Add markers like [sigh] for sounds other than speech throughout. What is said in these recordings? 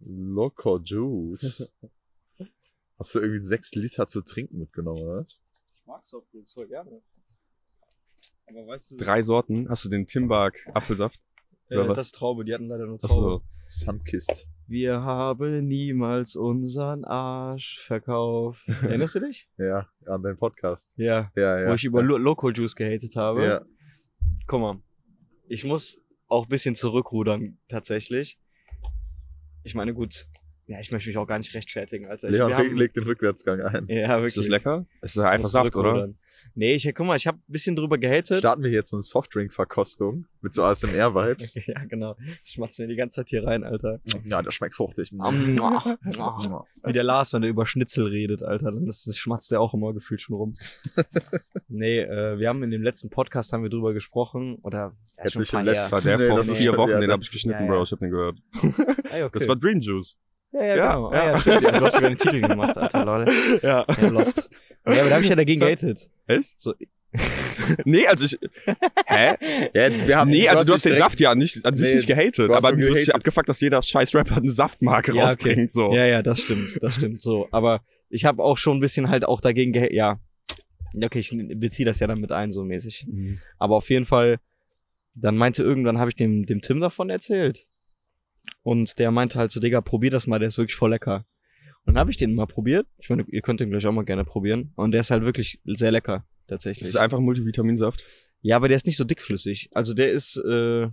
Loco Juice. [laughs] Hast du irgendwie sechs Liter zu trinken mitgenommen, oder was? Ich mag Softdrinks voll gerne. Aber weißt du, Drei Sorten. Hast du den Timberg Apfelsaft? äh, was? das ist Traube, die hatten leider nur Ach Traube. so. Sunkist. Wir haben niemals unseren Arsch verkauft. [laughs] Erinnerst du dich? Ja, an den Podcast. Ja. Ja, ja. Wo ich über Lo Local Juice gehatet habe. Ja. Guck mal. Ich muss auch ein bisschen zurückrudern, tatsächlich. Ich meine, gut. Ja, ich möchte mich auch gar nicht rechtfertigen, Alter. Ich, Leon haben- leg den Rückwärtsgang ein. Ja, wirklich. Ist das lecker? Es ist einfach Muss Saft, oder? Nee, ich, guck mal, ich habe ein bisschen drüber gehatet. Starten wir jetzt so eine Softdrink-Verkostung mit so ASMR-Vibes. [laughs] ja, genau. Ich schmatz mir die ganze Zeit hier rein, Alter. ja, das schmeckt fruchtig. [laughs] Wie der Lars, wenn er über Schnitzel redet, Alter, dann ist, das schmatzt er auch immer gefühlt schon rum. [laughs] nee, äh, wir haben in dem letzten Podcast haben wir drüber gesprochen, oder ja, Jetzt schon ein paar. Das war der Nee, vor das ist vier Wochen, ja, den das- habe ich geschnitten, ja, ja. Bro. Ich hab den gehört. Ah, ja, okay. Das war Dream Juice. Ja, ja, Ja, genau. ja. Ah, ja, stimmt. Ja, du hast sogar den Titel gemacht, Alter, Leute. [laughs] Ja. Ja, lost. Ja, aber da habe ich ja dagegen gehatet. Echt? So. [laughs] Nee, also ich. Hä? Ja, wir haben, Nee, also du hast den Saft ja nicht, an sich Nee, nicht gehatet, du hast aber du bist ja gehatet. abgefuckt, dass jeder scheiß Rapper eine Saftmarke Ja, okay. rausbringt, so. Ja, ja, das stimmt, das stimmt so. Aber ich habe auch schon ein bisschen halt auch dagegen gehatet, ja. Okay, ich beziehe das ja dann mit ein, so mäßig. Mhm. Aber auf jeden Fall, dann meinte irgendwann, habe ich dem, dem Tim davon erzählt. Und der meinte halt so, Digga, probier das mal, der ist wirklich voll lecker. Und dann habe ich den mal probiert. Ich meine, ihr könnt den gleich auch mal gerne probieren. Und der ist halt wirklich sehr lecker, Das tatsächlich. ist einfach Multivitaminsaft. Ja, aber der ist nicht so dickflüssig. Also der ist, äh,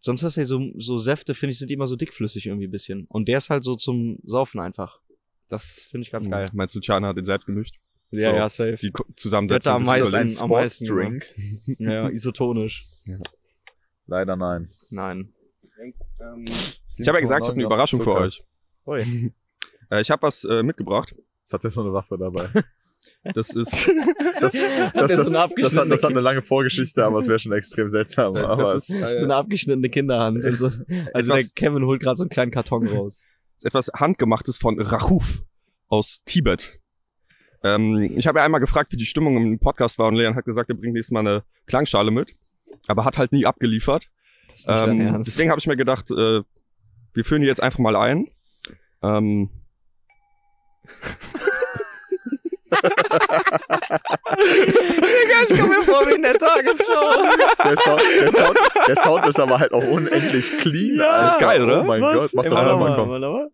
sonst hast du ja so, so Säfte, finde ich, sind immer so dickflüssig irgendwie ein bisschen. Und der ist halt so zum Saufen einfach. Das finde ich ganz geil. Mhm. Meinst du, Chana hat den selbst gemischt? Ja, So, ja, safe. Die Zusammensetzung. Hätte am sich Das ist so- ein meisten- am meisten Sportsdrink. Ja, isotonisch. [laughs] Leider nein. Nein. Ich habe ja gesagt, ich habe eine Überraschung für euch. Ui. [laughs] Äh, ich habe was äh, mitgebracht. Jetzt hat er so eine Waffe dabei. [laughs] Das ist, [laughs] Das, das, ist das, das, eine hat, abgeschnittene das hat eine lange Vorgeschichte, aber es wäre schon extrem seltsam. Aber das es, ist So eine abgeschnittene Kinderhand. Und so. Also der Kevin holt gerade so einen kleinen Karton raus. ist etwas handgemachtes von Rahuf aus Tibet. Ähm, ich habe ja einmal gefragt, wie die Stimmung im Podcast war und Leon hat gesagt, er bringt nächstes Mal eine Klangschale mit, aber hat halt nie abgeliefert. Das ist nicht dein Ähm, Ernst. deswegen habe ich mir gedacht, äh, wir führen die jetzt einfach mal ein. Ähm, ich komme mir vor wie in der Tagesschau. der, Sound, der, Sound, der Sound ist aber halt auch unendlich clean. Ja, Alter. geil, oder? Oh mein Gott, mach Ey, das nochmal, mal, komm.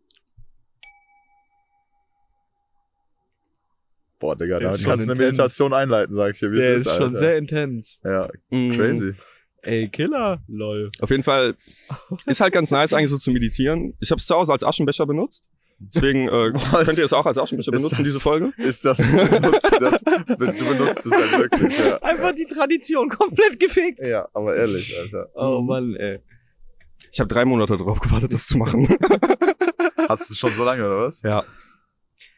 Boah, Digga, da kannst du eine. Meditation einleiten, sag ich dir, wie Der ist ist, schon Alter. sehr intens. Ja, mh, crazy. Ey, Killer. Lol. Auf jeden Fall [laughs] ist halt ganz nice eigentlich so zu meditieren. Ich habe es zu Hause als Aschenbecher benutzt. Deswegen äh, [laughs] Was? könnt ihr es auch als Aschenbecher Ist benutzen, das- diese Folge. Ist das, du benutzt [laughs] das, du benutzt es halt wirklich, ja. Einfach die Tradition komplett gefickt. Ja, aber ehrlich, Alter. Oh Mann, ey. Ich habe drei Monate drauf gewartet, das zu machen. Hast du es schon so lange, oder was? ja.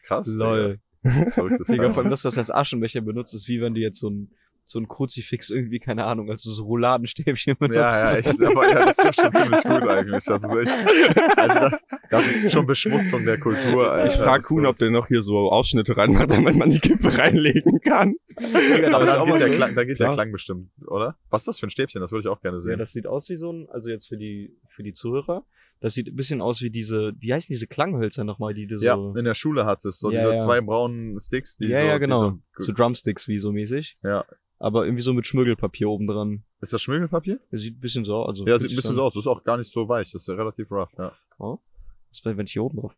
Krass. Lol. Digga. Vor allem, dass du das als Aschenbecher benutzt, ist wie wenn du jetzt so ein, so ein Kruzifix irgendwie, keine Ahnung, also so Rouladenstäbchen benutzt. Ja, ja, echt. Aber ja, das ist schon ziemlich gut eigentlich. Das ist echt. Also das, das ist schon Beschmutzung der Kultur. Alter. Ich frage Kuhn, ob der noch hier so Ausschnitte reinmacht, damit man die Kippe reinlegen kann. Digga, Aber da dann geht, der Klang, dann geht der. Klang bestimmt, oder? Was ist das für ein Stäbchen? Das würde ich auch gerne Ja, sehen. das sieht aus wie so ein, also jetzt für die, für die Zuhörer, das sieht ein bisschen aus wie diese, wie heißen diese Klanghölzer nochmal, die du so, Ja, in der Schule hattest so Ja, diese ja. zwei braunen Sticks, die ja, so, ja, genau, so, so Drumsticks wie so mäßig, ja. Aber irgendwie so mit Schmirgelpapier oben dran. Ist das Schmirgelpapier? Das sieht ein bisschen so aus, also. Ja, sieht ein bisschen so aus. Das ist auch gar nicht so weich. Das ist ja relativ rough, ja. Was wenn ich hier oben drauf?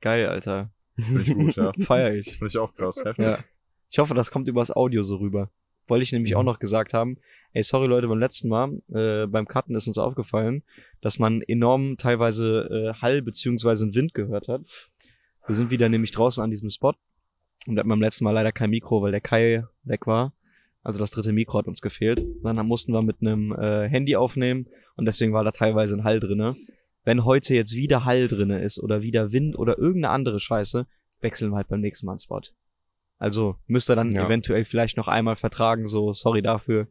Geil, Alter. Finde ich gut, ja. [laughs] Feier ich. Finde ich auch krass. Heftig. Ja. Ich hoffe, das kommt übers Audio so rüber. Wollte ich nämlich Mhm. auch noch gesagt haben. Ey, sorry Leute, beim letzten Mal, äh, beim Cutten ist uns aufgefallen, dass man enorm teilweise äh, Hall beziehungsweise einen Wind gehört hat. Wir sind wieder nämlich draußen an diesem Spot und da hatten wir beim letzten Mal leider kein Mikro, weil der Kai weg war. Also das dritte Mikro hat uns gefehlt. Dann mussten wir mit einem äh, Handy aufnehmen und deswegen war da teilweise ein Hall drinne. Wenn heute jetzt wieder Hall drinne ist oder wieder Wind oder irgendeine andere Scheiße, wechseln wir halt beim nächsten Mal einen Spot. Also müsst ihr dann Ja. eventuell vielleicht noch einmal vertragen, so sorry dafür.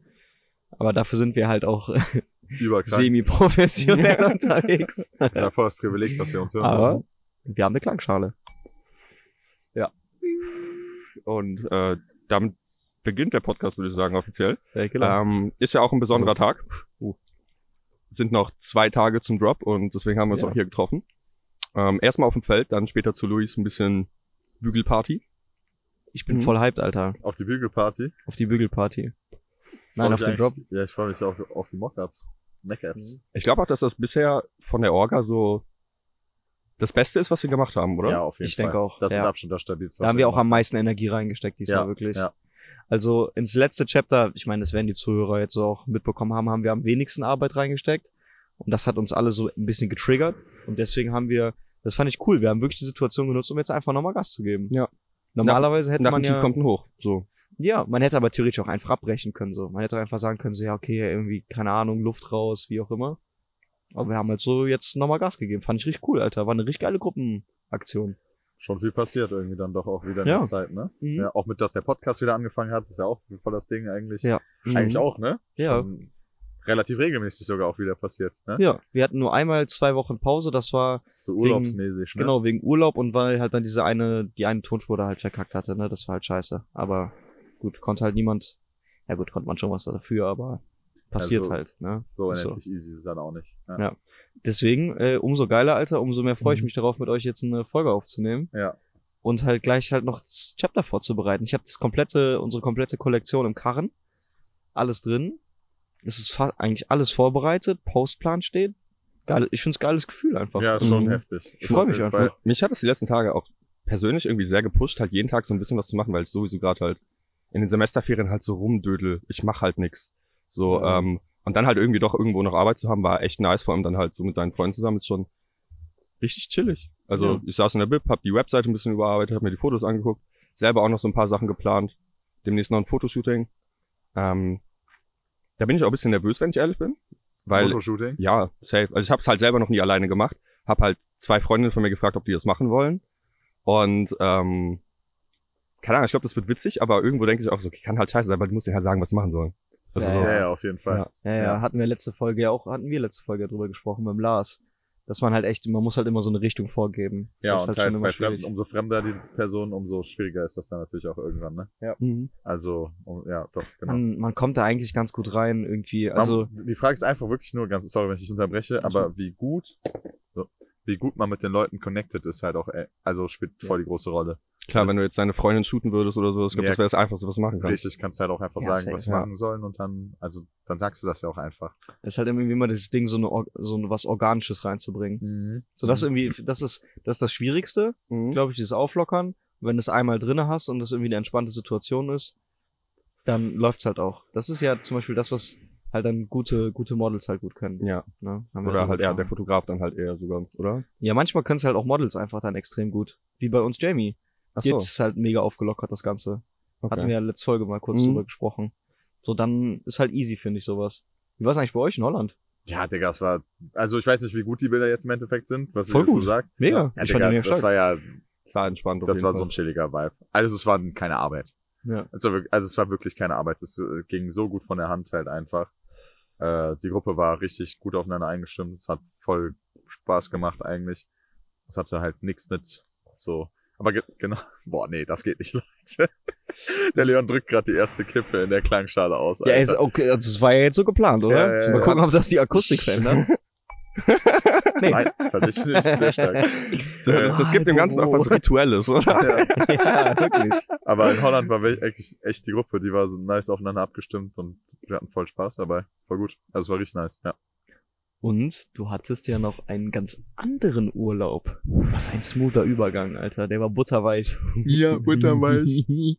Aber dafür sind wir halt auch [laughs] semi-professionell [laughs] unterwegs. Das ist ja voll das Privileg, dass wir uns hören. Aber wir haben eine Klangschale. Und äh, damit beginnt der Podcast, würde ich sagen, offiziell. Ja. Ähm, ist ja auch ein besonderer Tag. sind noch zwei Tage zum Drop und deswegen haben wir uns Ja. auch hier getroffen. Ähm, erstmal auf dem Feld, dann später zu Luis ein bisschen Bügelparty. Ich bin Mhm. voll hyped, Alter. Auf die Bügelparty. Auf die Bügelparty. Nein, auf den Drop. Ja, ich freue mich auf, auf die Mockups. Mac-Apps. Ich glaube auch, dass das bisher von der Orga so das Beste ist, was sie gemacht haben, oder? Ja, auf jeden Ich Fall. denke auch, Das ist ja. mit Abstand das stabilste. Da haben wir auch am meisten Energie reingesteckt diesmal, Ja, wirklich. ja. Also ins letzte Chapter, ich meine, das werden die Zuhörer jetzt so auch mitbekommen haben, haben wir am wenigsten Arbeit reingesteckt. Und das hat uns alle so ein bisschen getriggert. Und deswegen haben wir, das fand ich cool, wir haben wirklich die Situation genutzt, um jetzt einfach nochmal Gas zu geben. Ja. Normalerweise hätte Nach man dem Tief ja, kommt ein Hoch. So. ja, man hätte aber theoretisch auch einfach abbrechen können, so. Man hätte einfach sagen können, so, ja, okay, irgendwie, keine Ahnung, Luft raus, wie auch immer. Aber wir haben halt so jetzt nochmal Gas gegeben. Fand ich richtig cool, Alter. War eine richtig geile Gruppenaktion. Schon viel passiert irgendwie dann doch auch wieder in Ja. der Zeit, ne? Mhm. Ja, auch mit, dass der Podcast wieder angefangen hat, ist ja auch voll das Ding eigentlich. Ja. Eigentlich Mhm. auch, ne? Ja. Schon relativ regelmäßig sogar auch wieder passiert, ne? Ja, wir hatten nur einmal zwei Wochen Pause, das war So urlaubsmäßig, ne? genau wegen Urlaub und weil halt dann diese eine, die eine Tonspur da halt verkackt hatte, ne, das war halt scheiße. Aber gut, konnte halt niemand, ja gut, konnte man schon was dafür, aber passiert Also, halt, ne. So Ist so. unendlich easy ist es dann auch nicht. Ja. Ja. Deswegen, äh, umso geiler, Alter, umso mehr freue ich Mhm. mich darauf, mit euch jetzt eine Folge aufzunehmen ja. und halt gleich halt noch das Chapter vorzubereiten. Ich habe das komplette, unsere komplette Kollektion im Karren, alles drin. Es ist eigentlich alles vorbereitet, Postplan steht. Geil, ich find's geiles Gefühl einfach. Ja, schon Mhm. heftig. Ich freu mich einfach. Fall. Mich hat das die letzten Tage auch persönlich irgendwie sehr gepusht, halt jeden Tag so ein bisschen was zu machen, weil ich sowieso gerade halt in den Semesterferien halt so rumdödel. Ich mach halt nix. So, Ja. ähm, und dann halt irgendwie doch irgendwo noch Arbeit zu haben, war echt nice, vor allem dann halt so mit seinen Freunden zusammen, ist schon richtig chillig. Also Ja. ich saß in der Bib, hab die Webseite ein bisschen überarbeitet, hab mir die Fotos angeguckt, selber auch noch so ein paar Sachen geplant, demnächst noch ein Fotoshooting. Ähm, da bin ich auch ein bisschen nervös, wenn ich ehrlich bin, weil Fotoshooting. ja, safe. Also ich habe es halt selber noch nie alleine gemacht. Hab halt zwei Freundinnen von mir gefragt, ob die das machen wollen. Und ähm, keine Ahnung, ich glaube, das wird witzig, aber irgendwo denke ich auch so, okay, kann halt scheiße sein, weil du musst denen halt sagen, was sie machen sollen. Also Ja, so, Ja, ja, auf jeden Fall. Ja. Ja, ja, Ja. hatten wir letzte Folge ja auch, hatten wir letzte Folge drüber gesprochen mit dem Lars. Dass man halt echt, man muss halt immer so eine Richtung vorgeben. Ja, und halt halt schon immer bei schwierig. Fremden, umso fremder die Person, umso schwieriger ist das dann natürlich auch irgendwann, ne? Mhm. Also, um, ja, doch, genau. Man, man kommt da eigentlich ganz gut rein irgendwie. Also, man, die Frage ist einfach wirklich nur ganz, sorry, wenn ich dich unterbreche, aber wie gut, so, wie gut man mit den Leuten connected ist halt auch, äh, also spielt voll die große Rolle. Klar, wenn du jetzt deine Freundin shooten würdest oder so, ich glaube, Ja. das wäre das Einfachste, was du machen kannst. Richtig, kannst halt auch einfach Ja, sagen, was sie ja. machen sollen und dann, also, dann sagst du das ja auch einfach. ist halt irgendwie immer das Ding, so eine, so eine was Organisches reinzubringen. So das irgendwie, das ist, das ist das Schwierigste, Mhm. glaube ich, dieses Auflockern. Wenn du es einmal drinne hast und das irgendwie eine entspannte Situation ist, dann läuft's halt auch. Das ist ja zum Beispiel das, was halt dann gute, gute Models halt gut können. Ja. Ne? Oder halt, ja, der. Fotograf dann halt eher sogar, oder? Ja, manchmal können es halt auch Models einfach dann extrem gut. Wie bei uns Jamie. Ach so, Jetzt ist halt mega aufgelockert, das Ganze. Hatten wir okay. ja letzte Folge mal kurz Mhm. drüber gesprochen. So, dann ist halt easy, finde ich, sowas. Wie war es eigentlich bei euch in Holland? Ja, Digga, es war, also ich weiß nicht, wie gut die Bilder jetzt im Endeffekt sind, was Voll jetzt so gut. sagt. Mega. Ja, ich Digga, mega das stark. war ja, Klar entspannt das war Fall. so ein chilliger Vibe. Also es war keine Arbeit. Ja. Also, also es war wirklich keine Arbeit. Es äh, ging so gut von der Hand halt einfach. Äh, die Gruppe war richtig gut aufeinander eingestimmt. Es hat voll Spaß gemacht eigentlich. Es hatte halt nichts mit so. Aber ge genau. [laughs] Boah, nee, das geht nicht, [laughs] Leute. Der Leon drückt gerade die erste Kippe in der Klangschale aus. Ja, Alter. ist okay, also das war ja jetzt so geplant, oder? Ja, ja, Mal ja. gucken, ob das die Akustik verändert. [laughs] nee. Nein, tatsächlich nicht. Sehr stark. Das, das gibt dem Ganzen auch was Rituelles, oder? Ja. ja, wirklich. Aber in Holland war wirklich echt die Gruppe, die war so nice aufeinander abgestimmt und wir hatten voll Spaß dabei. War gut. Also es war richtig nice, ja. Und du hattest ja noch einen ganz anderen Urlaub. Was ein smoother Übergang, Alter. Der war butterweich. Ja, butterweich. [laughs]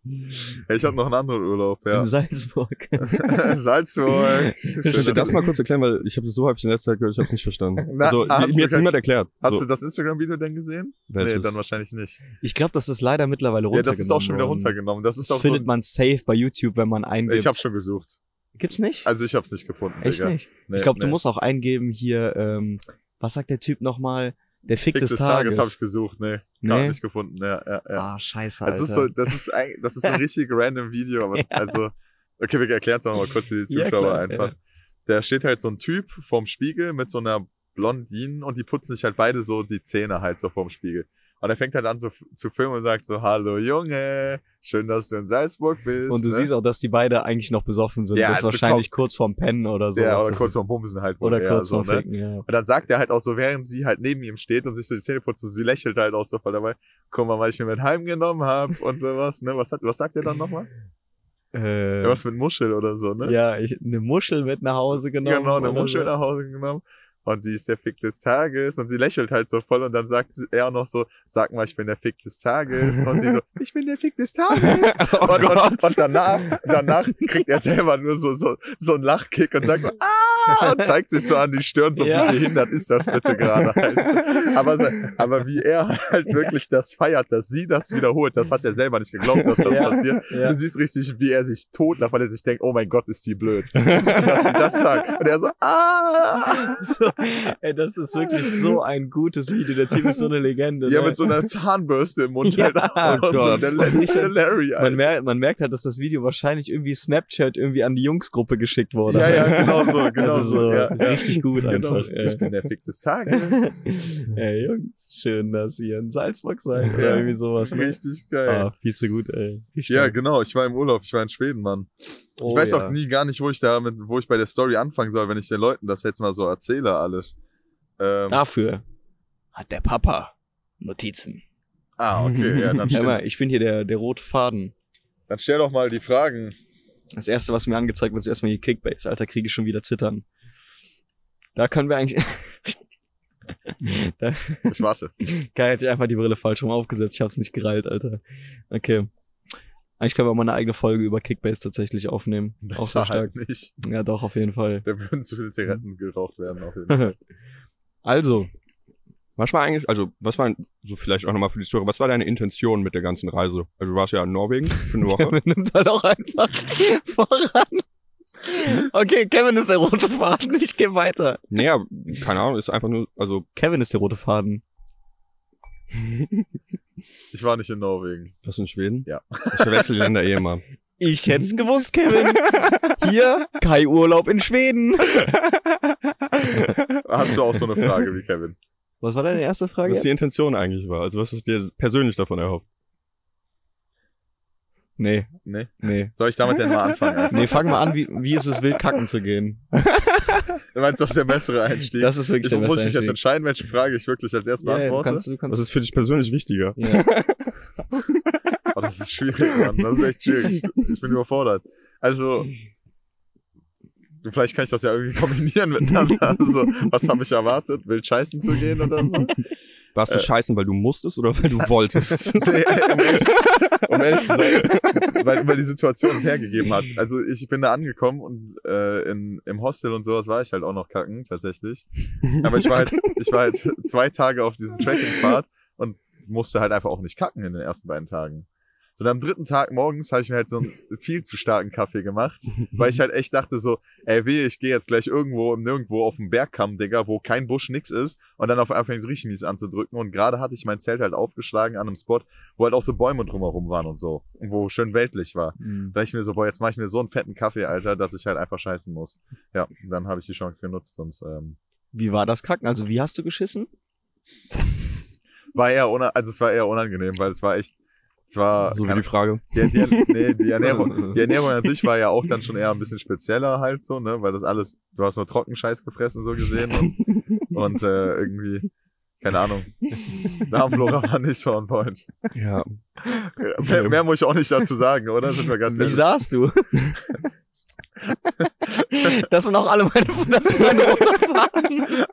Ja, ich hatte noch einen anderen Urlaub, ja. In Salzburg. [laughs] Salzburg. Ihr das mal kurz erklären, weil ich habe das so häufig in letzter Zeit gehört, ich habe es nicht verstanden. [laughs] Na, also, mir jetzt niemand erklärt. Hast so, du das Instagram-Video denn gesehen? welches? Nee, dann wahrscheinlich nicht. Ich glaube, das ist leider mittlerweile Ja, runtergenommen das ist auch schon wieder runtergenommen. Das ist Das auch so. findet man safe bei YouTube, wenn man eingibt. Ich hab's schon gesucht. Gibt's nicht? Also ich hab's nicht gefunden. Echt Digga. nicht? Nee, ich glaube, nee. du musst auch eingeben hier, ähm, was sagt der Typ nochmal? Der Fick, Fick des, Tages. habe ich gesucht. Nee, Nee? gar nicht gefunden. Ja, ja, ja. Ah, scheiße, Alter. Es ist so, das ist ein, das ist ein [laughs] richtig random Video, aber Ja. also, okay, wir erklären es mal kurz für die Ja, Zuschauer klar, einfach. ja. Da steht halt so ein Typ vorm Spiegel mit so einer Blondinen und die putzen sich halt beide so die Zähne halt so vorm Spiegel. Und er fängt halt an f- zu filmen und sagt so, hallo Junge, schön, dass du in Salzburg bist. Und du ne? siehst auch, dass die beide eigentlich noch besoffen sind. Ja, das ist also wahrscheinlich kurz vorm Pennen oder so. ja, oder kurz vorm Bumsen halt. Oder kurz so, vorm ne? Ficken, ja. Und dann sagt er halt auch so, während sie halt neben ihm steht und sich so die Zähne putzt, so, sie lächelt halt auch so voll dabei, guck mal, was ich mir mit heimgenommen habe und sowas, ne? Was hat, was sagt er dann nochmal? Äh, Ja, was mit Muschel oder so, ne? ja, ich, eine Muschel mit nach Hause genommen. genau, eine Muschel so. nach Hause genommen. Und die ist der Fick des Tages. Und sie lächelt halt so voll. Und dann sagt sie- er noch so, sag mal, ich bin der Fick des Tages. Und sie so, [laughs] ich bin der Fick des Tages. [laughs] Oh und, und, und danach, danach kriegt er selber nur so, so, so einen Lachkick und sagt, so, [laughs] ah, und zeigt sich so an die Stirn, so Ja. wie behindert ist das bitte gerade halt. Aber, aber wie er halt wirklich das feiert, dass sie das wiederholt, das hat er selber nicht geglaubt, dass das Ja. passiert. Ja. Du siehst richtig, wie er sich totlacht, weil er sich denkt, oh mein Gott, ist die blöd, dass sie das sagt. Und er so, ah! So, [laughs] ey, das ist wirklich so [laughs] ein gutes Video. Der Typ ist so eine Legende. Ja, ne? mit so einer Zahnbürste im Mund [laughs] Ja, halt. oh so, Gott. der letzte Larry, man, Alter. merkt, man merkt halt, dass das Video wahrscheinlich irgendwie Snapchat irgendwie an die Jungsgruppe geschickt wurde. Ja, ja, genau so, genau also so. Ja, ja. Richtig gut Genau. einfach. Ich bin der Fick des Tages. ey, Jungs, schön, dass ihr in Salzburg seid. Ja. Oder irgendwie sowas. Ne? Richtig geil. Ah, viel zu gut, ey. Ja, genau. Ich war im Urlaub. Ich war in Schweden, Mann. Oh, ich weiß ja. auch nie gar nicht, wo ich da mit, wo ich bei der Story anfangen soll, wenn ich den Leuten das jetzt mal so erzähle, alles. Ähm, Dafür hat der Papa Notizen. ah, okay, ja, dann [laughs] stell, mal, ich bin hier der, der rote Faden. dann stell doch mal die Fragen. Das erste, was mir angezeigt wird, ist erstmal die Kickbase. Alter, kriege ich schon wieder Zittern. Da können wir eigentlich. da, Ich warte. [laughs] Geil, hat sich einfach die Brille falsch rum aufgesetzt. Ich hab's nicht gereilt, Alter. Okay. Eigentlich können wir mal eine eigene Folge über Kickbase tatsächlich aufnehmen. Auch Das sehr war stark. halt nicht. Ja, doch, auf jeden Fall. Da würden zu viele Zigaretten geraucht werden, auf jeden Fall. [laughs] also, Was war eigentlich, also was war so vielleicht auch nochmal für die Zuhörer, was war deine Intention mit der ganzen Reise? Also du warst ja in Norwegen für eine [laughs] Woche. Kevin nimmt halt auch einfach [laughs] voran. Okay, Kevin ist der rote Faden. Ich gehe weiter. naja, keine Ahnung, ist einfach nur, also Kevin ist der rote Faden. Ich war nicht in Norwegen. was in Schweden? Ja. Ich verwechsel die Länder eh immer. [laughs] Ich hätt's gewusst, Kevin. Hier, Kai Urlaub in Schweden. [laughs] Hast du auch so eine Frage wie Kevin? Was war deine erste Frage? Was die Intention eigentlich war. Also was ist dir persönlich davon erhofft? Nee, Nee? nee. Soll ich damit denn mal anfangen? Alter? [laughs] Nee, fang mal an, wie, wie ist es wild kacken zu gehen? Du meinst, das ist der bessere Einstieg? Das ist wirklich ich der muss beste mich jetzt Einstieg. entscheiden, welche Frage ich wirklich als erstes Ja, ja, du beantworte. kannst, du kannst. Was ist für dich persönlich wichtiger? ja. [laughs] Oh, das ist schwierig, Mann. Das ist echt schwierig. Ich bin überfordert. Also, vielleicht kann ich das ja irgendwie [laughs] kombinieren miteinander. Also, was habe ich erwartet? Wild scheißen zu gehen oder so? Warst du Äh. scheißen, weil du musstest oder weil du wolltest? [laughs] nee, um, ehrlich, um ehrlich zu sein, weil, weil die Situation es hergegeben hat. Also ich bin da angekommen und äh, in, im Hostel und sowas war ich halt auch noch kacken, tatsächlich. Aber ich war halt, ich war halt zwei Tage auf diesem Trekkingpfad und musste halt einfach auch nicht kacken in den ersten beiden Tagen. So, und am dritten Tag morgens habe ich mir halt so einen viel zu starken Kaffee gemacht, [laughs] weil ich halt echt dachte so, ey weh, ich gehe jetzt gleich irgendwo Nirgendwo auf den Bergkamm, Digga, wo kein Busch nix ist und dann auf einmal fängt es richtig mies anzudrücken und gerade hatte ich mein Zelt halt aufgeschlagen an einem Spot, wo halt auch so Bäume drumherum waren und so und wo schön weltlich war. Mhm. Da ich mir so, boah, jetzt mache ich mir so einen fetten Kaffee, Alter, dass ich halt einfach scheißen muss. Ja, dann habe ich die Chance genutzt und ähm, Wie war das Kacken? Also wie hast du geschissen? war eher also es war eher unangenehm, weil es war echt es war so wie die Frage. Die, die, nee, die Ernährung, [laughs] die Ernährung an sich war ja auch dann schon eher ein bisschen spezieller halt so, ne, weil das alles, du hast nur Trockenscheiß gefressen so gesehen und, [laughs] und äh, irgendwie, keine Ahnung, Darmflora war nicht so on point. Ja. Mehr, mehr muss ich auch nicht dazu sagen, oder? Sind wir ganz Wie ehrlich. saßt du? [laughs] das sind auch alle meine, das sind meine Faden.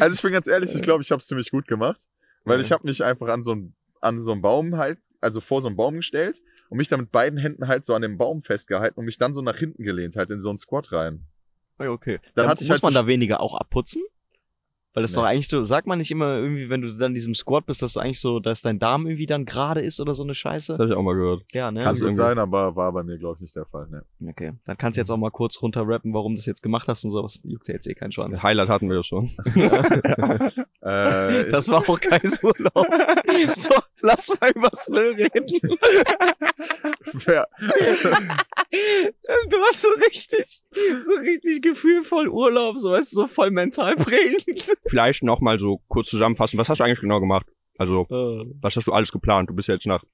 Also ich bin ganz ehrlich, ich glaube, ich habe es ziemlich gut gemacht, weil ich habe mich einfach an so einem an so Baum halt, also vor so einem Baum gestellt und mich dann mit beiden Händen halt so an dem Baum festgehalten und mich dann so nach hinten gelehnt, halt in so einen Squat rein. Okay. Dann Dann hatte ich muss halt man so da weniger auch abputzen? Weil das Nee. doch eigentlich so, sagt man nicht immer irgendwie, wenn du dann in diesem Squat bist, dass du eigentlich so, dass dein Darm irgendwie dann gerade ist oder so eine Das Scheiße? habe ich auch mal gehört. Ja, ne? Kann irgendwie- sein, aber war bei mir, glaube ich, nicht der Fall. Ne. Okay. Dann kannst du jetzt auch mal kurz runterrappen, warum du das jetzt gemacht hast und sowas. Juckt ja jetzt eh keinen Schwanz. Das Highlight hatten wir ja schon. [laughs] Äh, Das war auch Kais Urlaub. [laughs] so, lass mal über Slö reden. wer, Du hast so richtig, so richtig gefühlvoll Urlaub, so weißt du, so voll mental prägend. Vielleicht noch mal so kurz zusammenfassen. Was hast du eigentlich genau gemacht? Also, Äh, was hast du alles geplant? Du bist jetzt nach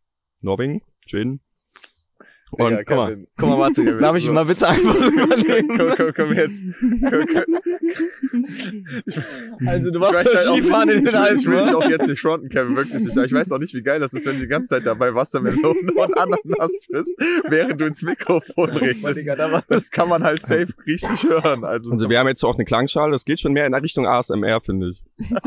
Norwegen, Schweden. Und Digga, guck mal, Kevin. guck mal, warte, darf ich So. mal bitte einfach [laughs] überlegen? komm, komm, komm jetzt. [laughs] Komm, komm. Also du warst ja halt Skifahren in ich den will, Alpen, ich will dich auch jetzt nicht fronten, Kevin, wirklich nicht. Ich weiß auch nicht, wie geil das ist, wenn du die ganze Zeit dabei Wassermelonen [laughs] und Ananas bist, während du ins Mikrofon redest. Da war- Das kann man halt safe richtig hören. Also, also wir haben jetzt auch eine Klangschale, das geht schon mehr in Richtung ASMR, finde ich. Der.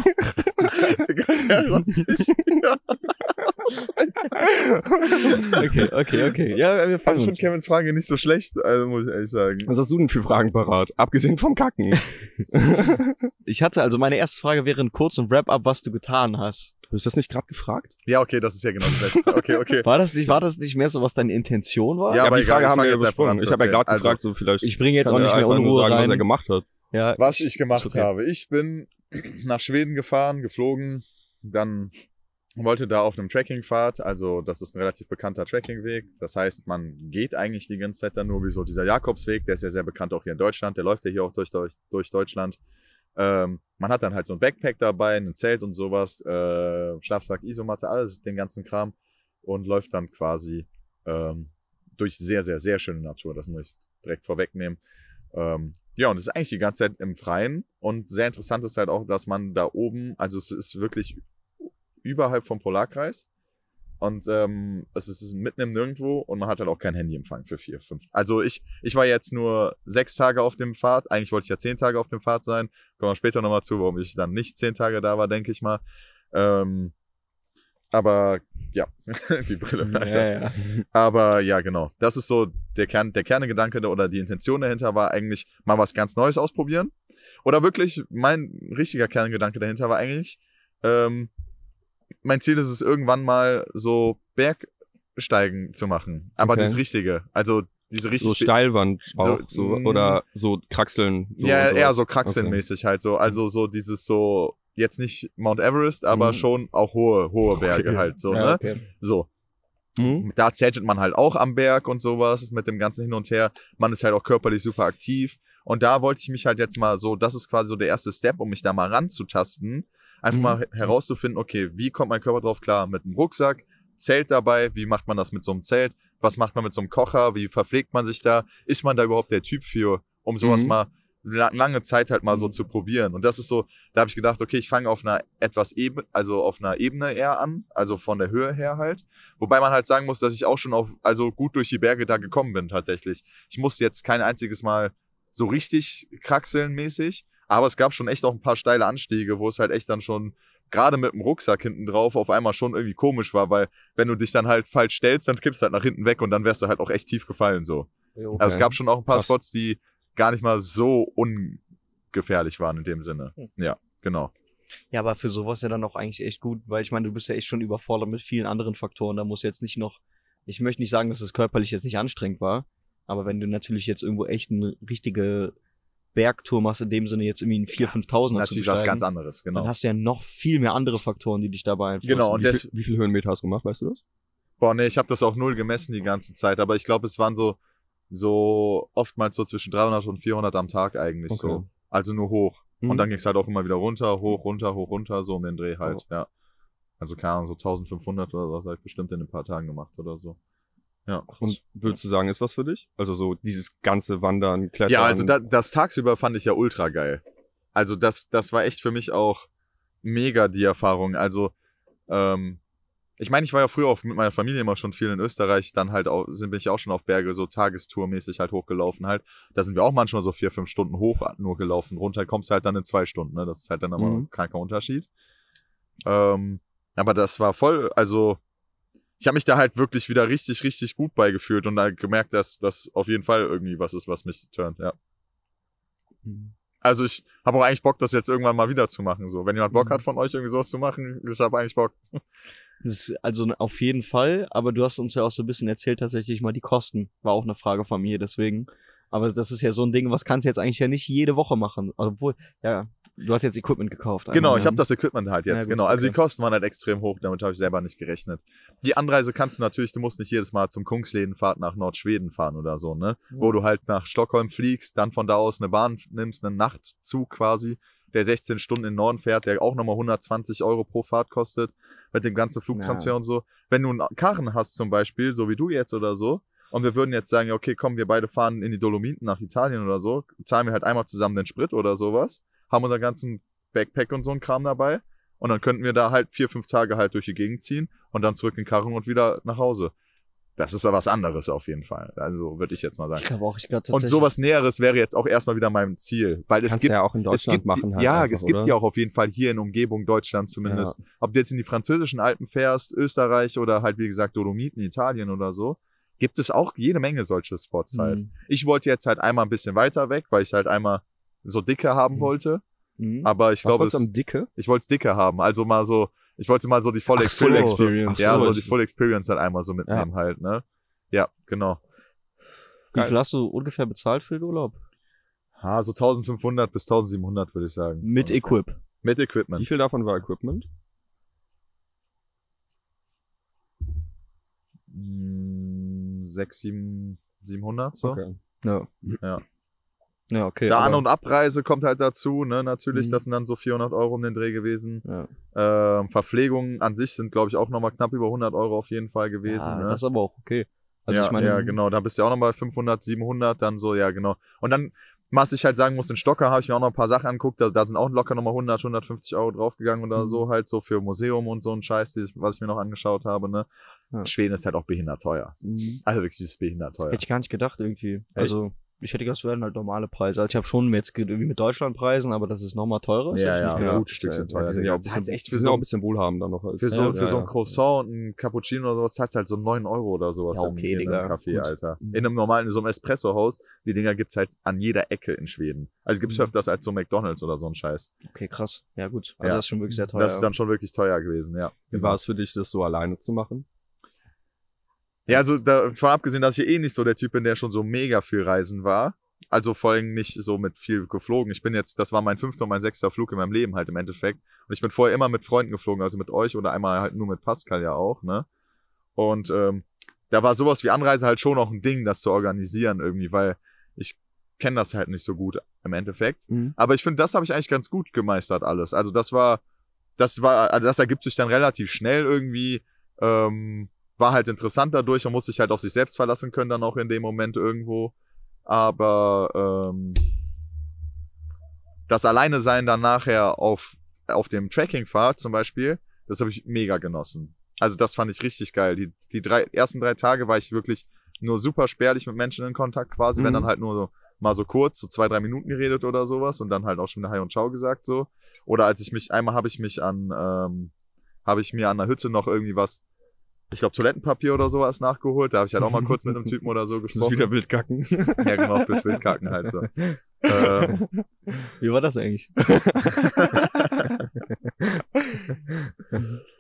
Okay, okay, okay. Ja, wir Also ich. Kevins Frage nicht so schlecht, also muss ich ehrlich sagen. Was hast du denn für Fragen parat? Abgesehen vom Kacken. [laughs] Ich hatte also meine erste Frage wäre ein kurzes Wrap-up, was du getan hast. Hast du das nicht gerade gefragt? Ja, okay, das ist ja genau das. Okay, okay. War das nicht, war das nicht mehr so, was deine Intention war? Ja, aber die egal, Frage haben wir jetzt übersprungen. Ich habe ja gerade gefragt, so vielleicht Ich bringe jetzt auch nicht mehr Unruhe sagen, was er rein. gemacht hat. Ja, Was ich gemacht okay. habe. Ich bin [clears throat] nach Schweden gefahren, geflogen, dann wollte da auf einem Trekkingpfad, also das ist ein relativ bekannter Trekkingweg. Das heißt, man geht eigentlich die ganze Zeit dann nur wie so dieser Jakobsweg, der ist ja sehr bekannt auch hier in Deutschland, der läuft ja hier auch durch, durch, durch Deutschland. Ähm, man hat dann halt so ein Backpack dabei, ein Zelt und sowas, äh, Schlafsack, Isomatte, alles, den ganzen Kram und läuft dann quasi ähm, durch sehr, sehr, sehr schöne Natur. Das muss ich direkt vorwegnehmen. Ähm, ja, und es ist eigentlich die ganze Zeit im Freien. Und sehr interessant ist halt auch, dass man da oben, also es ist wirklich überhalb vom Polarkreis. Und ähm, es ist mitten im Nirgendwo und man hat halt auch kein Handyempfang für vier, fünf. Also ich, ich war jetzt nur sechs Tage auf dem Pfad. Eigentlich wollte ich ja zehn Tage auf dem Pfad sein. Kommen wir später nochmal zu, warum ich dann nicht zehn Tage da war, denke ich mal. Ähm, aber ja, [laughs] die Brille. Ja, ja. Aber ja, genau. Das ist so der Kern, der Kerngedanke da- oder die Intention dahinter war eigentlich mal was ganz Neues ausprobieren. Oder wirklich, mein richtiger Kerngedanke dahinter war eigentlich, ähm, mein Ziel ist es irgendwann mal so Bergsteigen zu machen. Aber Okay. das Richtige. Also diese richtig. So Steilwand auch, So, so, mm. oder so Kraxeln. So ja, und eher so kraxelmäßig halt so. Also so dieses so, jetzt nicht Mount Everest, aber Mhm. schon auch hohe, hohe Berge Okay. halt so, ja, ne? okay. So. Mhm. Da zeltet man halt auch am Berg und sowas mit dem ganzen Hin und Her. Man ist halt auch körperlich super aktiv. Und da wollte ich mich halt jetzt mal so, das ist quasi so der erste Step, um mich da mal ranzutasten. Einfach Mhm. mal he- herauszufinden, okay, wie kommt mein Körper drauf klar? Mit einem Rucksack, Zelt dabei, wie macht man das mit so einem Zelt? Was macht man mit so einem Kocher? Wie verpflegt man sich da? Ist man da überhaupt der Typ für, um sowas Mhm. mal la lange Zeit halt mal so zu probieren? Und das ist so, da habe ich gedacht, okay, ich fange auf einer etwas Ebene, also auf einer Ebene eher an, also von der Höhe her halt. Wobei man halt sagen muss, dass ich auch schon auf, also gut durch die Berge da gekommen bin tatsächlich. Ich musste jetzt kein einziges Mal so richtig kraxeln mäßig, aber es gab schon echt auch ein paar steile Anstiege, wo es halt echt dann schon gerade mit dem Rucksack hinten drauf auf einmal schon irgendwie komisch war, weil wenn du dich dann halt falsch stellst, dann kippst du halt nach hinten weg und dann wärst du halt auch echt tief gefallen so. Jo. Also es gab schon auch ein paar Krass. Spots, die gar nicht mal so ungefährlich waren in dem Sinne. Hm. Ja, genau. Ja, aber für sowas ja dann auch eigentlich echt gut, weil ich meine, du bist ja echt schon überfordert mit vielen anderen Faktoren. Da muss jetzt nicht noch, ich möchte nicht sagen, dass es körperlich jetzt nicht anstrengend war, aber wenn du natürlich jetzt irgendwo echt eine richtige Bergtour machst, in dem Sinne jetzt irgendwie ein 4.000, 5.000 Natürlich was ganz anderes, genau. dann hast du ja noch viel mehr andere Faktoren, die dich dabei beeinflussen. Genau, und wie, viel, wie viel Höhenmeter hast du gemacht, weißt du das? Boah, nee, ich habe das auch null gemessen die ganze Zeit, aber ich glaube, es waren so so oftmals so zwischen 300 und 400 am Tag eigentlich Okay. so. Also nur hoch. Mhm. Und dann ging's halt auch immer wieder runter, hoch, runter, hoch, runter, so um den Dreh halt, ja. Also keine Ahnung, so 1500 oder so, habe ich bestimmt in ein paar Tagen gemacht oder so. Ja. Und würdest du sagen, ist was für dich? Also so dieses ganze Wandern, Klettern. Ja, also da, das tagsüber fand ich ja ultra geil. Also das, das war echt für mich auch mega die Erfahrung. Also, ähm, ich meine, ich war ja früher auch mit meiner Familie immer schon viel in Österreich, dann halt auch, sind bin ich auch schon auf Berge so tagestourmäßig halt hochgelaufen halt. Da sind wir auch manchmal so vier, fünf Stunden hoch nur gelaufen. Runter kommst du halt dann in zwei Stunden, ne? Das ist halt dann immer Mhm. ein kranker Unterschied. Ähm, aber das war voll, also ich habe mich da halt wirklich wieder richtig, richtig gut beigefühlt und da gemerkt, dass das auf jeden Fall irgendwie was ist, was mich turnt, ja. Mhm. Also ich habe auch eigentlich Bock, das jetzt irgendwann mal wieder zu machen. So, wenn jemand Bock Mhm. hat von euch irgendwie sowas zu machen, ich habe eigentlich Bock. Also auf jeden Fall, aber du hast uns ja auch so ein bisschen erzählt, tatsächlich mal die Kosten. War auch eine Frage von mir, deswegen. Aber das ist ja so ein Ding, was kannst du jetzt eigentlich ja nicht jede Woche machen. Obwohl, ja, du hast jetzt Equipment gekauft. Genau, einmal, ich ne? habe das Equipment halt jetzt. Ja, gut, genau, also die okay. Kosten waren halt extrem hoch, damit habe ich selber nicht gerechnet. Die Anreise kannst du natürlich, du musst nicht jedes Mal zum Kungslädenfahrt nach Nordschweden fahren oder so, ne? Wo du halt nach Stockholm fliegst, dann von da aus eine Bahn nimmst, einen Nachtzug quasi, der 16 Stunden in den Norden fährt, der auch nochmal 120 Euro pro Fahrt kostet, mit dem ganzen Flugtransfer Ja. und so. Wenn du einen Karren hast zum Beispiel, so wie du jetzt oder so, und wir würden jetzt sagen, ja, okay, komm, wir beide fahren in die Dolomiten nach Italien oder so, zahlen wir halt einmal zusammen den Sprit oder sowas, haben unseren ganzen Backpack und so ein Kram dabei und dann könnten wir da halt vier, fünf Tage halt durch die Gegend ziehen und dann zurück in Karren und wieder nach Hause. Das ist ja was anderes auf jeden Fall. Also würde ich jetzt mal Ich sagen. glaube auch, ich glaube Und sowas Näheres wäre jetzt auch erstmal wieder mein Ziel, weil es gibt ja auch in es Deutschland gibt, machen halt ja, einfach, es gibt oder? ja auch auf jeden Fall hier in Umgebung Deutschland zumindest. Ob du jetzt in die französischen Alpen fährst, Österreich oder halt wie gesagt Dolomiten, Italien oder so, gibt es auch jede Menge solche Spots halt. Mhm. Ich wollte jetzt halt einmal ein bisschen weiter weg, weil ich halt einmal so dicke haben Mhm. wollte, Mhm. aber ich Was glaube, es- Dicke? ich wollte es dicker haben, also mal so, ich wollte mal so die volle so, Experience, ja, so. die Full Experience halt einmal so mitnehmen halt, ne? Ja, genau. Wie viel hast du ungefähr bezahlt für den Urlaub? Ha, so 1500 bis 1700 würde ich sagen. Mit so. Equip. Mit Equipment. Wie viel davon war Equipment? Mm, sechs, sieben, 700 so. Okay. Ja. Ja. Ja, okay. Da An- und Abreise kommt halt dazu, ne, natürlich, Mhm. das sind dann so 400 Euro um den Dreh gewesen. ja. Ähm, Verpflegung an sich sind, glaube ich, auch nochmal knapp über 100 Euro auf jeden Fall gewesen. ja, ne? Das ist aber auch okay. Also ja, ich meine, ja, genau, da bist du ja auch nochmal 500, 700, dann so, ja, genau. Und dann, was ich halt sagen muss, in Stocker habe ich mir auch noch ein paar Sachen angeguckt, da, da sind auch locker nochmal 100, 150 Euro draufgegangen oder Mhm. so, halt so für Museum und so ein Scheiß, die- was ich mir noch angeschaut habe, ne. Ja. Schweden ist halt auch behindert teuer. Mhm. Also wirklich, ist behindert teuer. Hätte ich gar nicht gedacht irgendwie. Also ich hätte gedacht, das wären halt normale Preise. Also ich habe schon jetzt ge- irgendwie mit Deutschland Preisen, aber das ist nochmal teurer. Ja, ja, ja, Stückchen teuer. Die sind ja auch ein Zahlst bisschen, echt für sind so auch ein bisschen wohlhabender noch. Für so, Ja, für so ein ja. Croissant und ein Cappuccino oder sowas zahlt's halt so 9 Euro oder sowas Ja, okay, in Digga. einem Café. Alter. Mhm. In einem normalen, in so einem Espresso-Haus, die Dinger gibt's halt an jeder Ecke in Schweden. Also gibt's Mhm. öfters als so McDonalds oder so ein Scheiß. Okay, krass. Ja gut. Also Ja. das ist schon wirklich sehr teuer. Das ist dann schon wirklich teuer gewesen, ja. Wie war es für dich, das so alleine zu machen? Ja, also davon abgesehen, dass ich eh nicht so der Typ bin, der schon so mega viel reisen war. Also vor allem nicht so mit viel geflogen. Ich bin jetzt, das war mein fünfter und mein sechster Flug in meinem Leben halt im Endeffekt. Und ich bin vorher immer mit Freunden geflogen, also mit euch oder einmal halt nur mit Pascal ja auch, ne? Und ähm, da war sowas wie Anreise halt schon noch ein Ding, das zu organisieren irgendwie, weil ich kenne das halt nicht so gut im Endeffekt. Aber ich finde, das habe ich eigentlich ganz gut gemeistert alles. Also das war, das war, also das ergibt sich dann relativ schnell irgendwie. Ähm, war halt interessant dadurch. Man muss sich halt auf sich selbst verlassen können dann auch in dem Moment irgendwo. Aber ähm, das Alleine sein dann nachher auf auf dem Trekkingpfad zum Beispiel, das habe ich mega genossen. Also das fand ich richtig geil. Die die drei ersten drei Tage war ich wirklich nur super spärlich mit Menschen in Kontakt quasi, wenn Mhm. dann halt nur so mal so kurz, so zwei, drei Minuten geredet oder sowas und dann halt auch schon Hi und Ciao gesagt so. Oder als ich mich, einmal habe ich mich an, ähm, habe ich mir an der Hütte noch irgendwie was, ich glaube Toilettenpapier oder sowas nachgeholt. Da habe ich halt auch mal kurz mit einem [laughs] Typen oder so Das ist gesprochen. wieder Wildgacken. [laughs] Ja, genau, fürs Wildkacken halt so. ähm, [laughs] Wie war das eigentlich?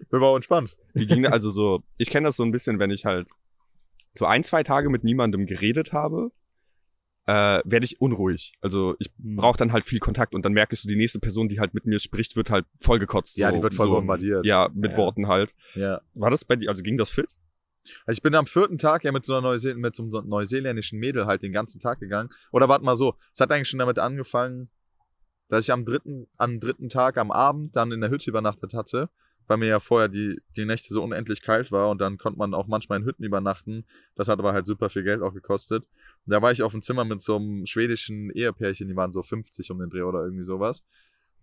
wir waren entspannt. Wie ging? Also so, ich kenne das so ein bisschen, wenn ich halt so ein, zwei Tage mit niemandem geredet habe, äh, werde ich unruhig. Also ich Hm. brauche dann halt viel Kontakt und dann merkst du, die nächste Person, die halt mit mir spricht, wird halt vollgekotzt. Ja, so, die wird voll so, bombardiert. Ja, mit Ja. Worten halt. Ja. War das bei dir, also ging das fit? Also ich bin am vierten Tag ja mit so einer Neuseel mit so einem neuseeländischen Mädel halt den ganzen Tag gegangen. Oder warte mal so, es hat eigentlich schon damit angefangen, dass ich am dritten, am dritten Tag am Abend dann in der Hütte übernachtet hatte, weil mir ja vorher die, die Nächte so unendlich kalt war und dann konnte man auch manchmal in Hütten übernachten. Das hat aber halt super viel Geld auch gekostet. Und da war ich auf dem Zimmer mit so einem schwedischen Ehepärchen, die waren so 50 um den Dreh oder irgendwie sowas.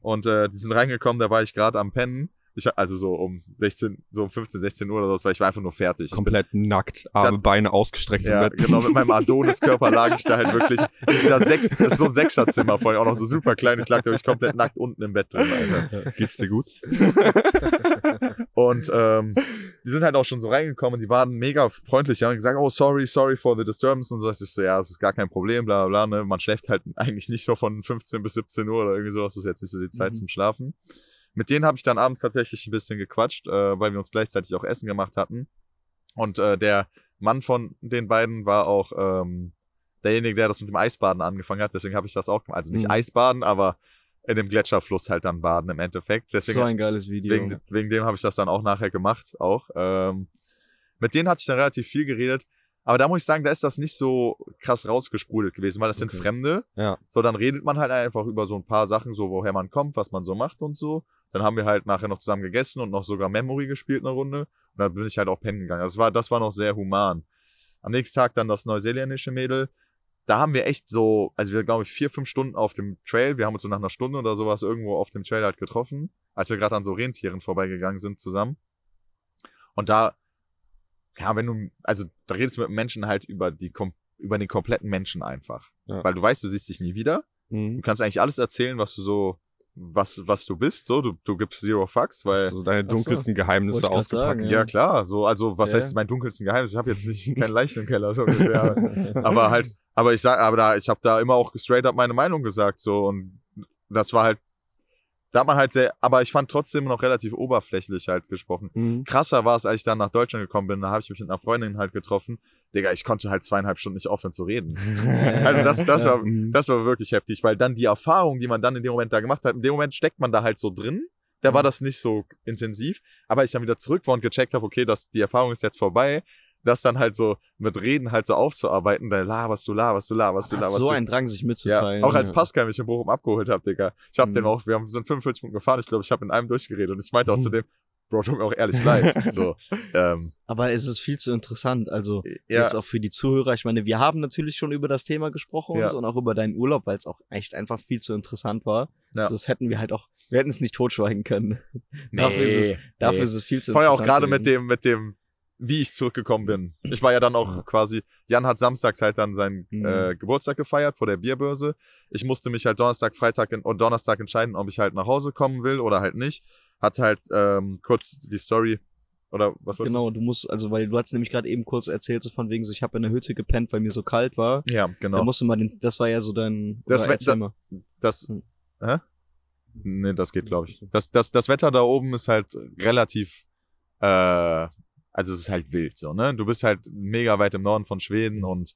Und äh, die sind reingekommen, da war ich gerade am Pennen. Ich, also so um 16, so um 15, 16 Uhr oder so, weil ich war einfach nur fertig. Bin- Komplett nackt, Arme, Beine ausgestreckt ja, im Bett. genau, mit meinem [laughs] Adonis-Körper lag ich da halt wirklich in dieser Sechs, das ist so ein Sechserzimmer vorher, auch noch so super klein. Ich lag da wirklich komplett nackt unten im Bett drin, Alter. Geht's dir gut? [laughs] Und ähm, die sind halt auch schon so reingekommen, die waren mega freundlich, die haben gesagt, oh, sorry, sorry for the disturbance und so. Ist so, ja, das ist gar kein Problem, bla bla bla. Ne? Man schläft halt eigentlich nicht so von 15 bis 17 Uhr oder irgendwie sowas, das ist jetzt nicht so die Zeit Mhm. zum Schlafen. Mit denen habe ich dann abends tatsächlich ein bisschen gequatscht, äh, weil wir uns gleichzeitig auch Essen gemacht hatten. Und äh, der Mann von den beiden war auch ähm, derjenige, der das mit dem Eisbaden angefangen hat. Deswegen habe ich das auch gemacht. Also nicht Mhm. Eisbaden, aber in dem Gletscherfluss halt dann baden im Endeffekt. Deswegen so ein geiles Video. Wegen, wegen dem habe ich das dann auch nachher gemacht, auch. Ähm, mit denen hatte ich dann relativ viel geredet. Aber da muss ich sagen, da ist das nicht so krass rausgesprudelt gewesen, weil das sind Okay. Fremde. Ja. So, dann redet man halt einfach über so ein paar Sachen, so woher man kommt, was man so macht und so. Dann haben wir halt nachher noch zusammen gegessen und noch sogar Memory gespielt eine Runde. Und dann bin ich halt auch pennen gegangen. Das war, das war noch sehr human. Am nächsten Tag dann das neuseeländische Mädel. Da haben wir echt so, also wir glaube ich vier, fünf Stunden auf dem Trail. Wir haben uns so nach einer Stunde oder sowas irgendwo auf dem Trail halt getroffen, als wir gerade an so Rentieren vorbeigegangen sind zusammen. Und da, ja, wenn du, also da redest du mit Menschen halt über die, kom- über den kompletten Menschen einfach. Ja. Weil du weißt, du siehst dich nie wieder. Du Mhm. kannst eigentlich alles erzählen, was du so, was, was du bist, so. Du, du gibst zero fucks, weil, so deine Ach so. dunkelsten Geheimnisse ausgepackt. sagen, ja. klar, so, also, was Ja. heißt mein dunkelsten Geheimnis? Ich habe jetzt nicht kein [laughs] Leichen im Keller, so ungefähr. [laughs] aber halt, aber ich sag, aber da, ich habe da immer auch straight up meine Meinung gesagt, so, und das war halt, da hat man halt sehr, aber ich fand trotzdem noch relativ oberflächlich halt gesprochen. Mhm. Krasser war es, als ich dann nach Deutschland gekommen bin, da habe ich mich mit einer Freundin halt getroffen. Digga, ich konnte halt zweieinhalb Stunden nicht aufhören zu reden. [laughs] Also das, das war, Mhm. das war wirklich heftig, weil dann die Erfahrung, die man dann in dem Moment da gemacht hat, in dem Moment steckt man da halt so drin. Da war das nicht so intensiv, aber ich dann wieder zurück war und gecheckt habe, okay, das, die Erfahrung ist jetzt vorbei, das dann halt so mit Reden halt so aufzuarbeiten, da laberst du, laberst du, laberst du, laberst so du. einen Drang, sich ja, mitzuteilen. auch als ja. Pascal mich in Bochum abgeholt hat, Digga. Ich hab Mhm. dem auch, wir haben, sind 45 Minuten gefahren, ich glaube, ich habe in einem durchgeredet und ich meinte auch Mhm. zu dem, Bro, tut mir auch ehrlich leid. [laughs] So, ähm, Aber es ist viel zu interessant. Also ja, jetzt auch für die Zuhörer. Ich meine, wir haben natürlich schon über das Thema gesprochen und Ja. so und auch über deinen Urlaub, weil es auch echt einfach viel zu interessant war. Ja. Das hätten wir halt auch, wir hätten es nicht totschweigen können. nee, dafür ist es- Dafür nee. ist es viel zu Vor allem auch interessant. gerade mit dem, mit dem, wie ich zurückgekommen bin. Ich war ja dann auch quasi, Jan hat samstags halt dann seinen Mhm. äh, Geburtstag gefeiert vor der Bierbörse. Ich musste mich halt Donnerstag, Freitag in, und Donnerstag entscheiden, ob ich halt nach Hause kommen will oder halt nicht. Hatte halt ähm, kurz die Story, oder was wolltest Genau, du musst, also weil du hast nämlich gerade eben kurz erzählt, so von wegen so, ich habe in der Hütte gepennt, weil mir so kalt war. Ja, Da genau. musst du mal den, das war ja so dein, Das Wetter-. Das, Hm. hä? Nee, das geht, glaube ich. Das, das, das Wetter da oben ist halt relativ, äh, also es ist halt wild so, ne? Du bist halt mega weit im Norden von Schweden und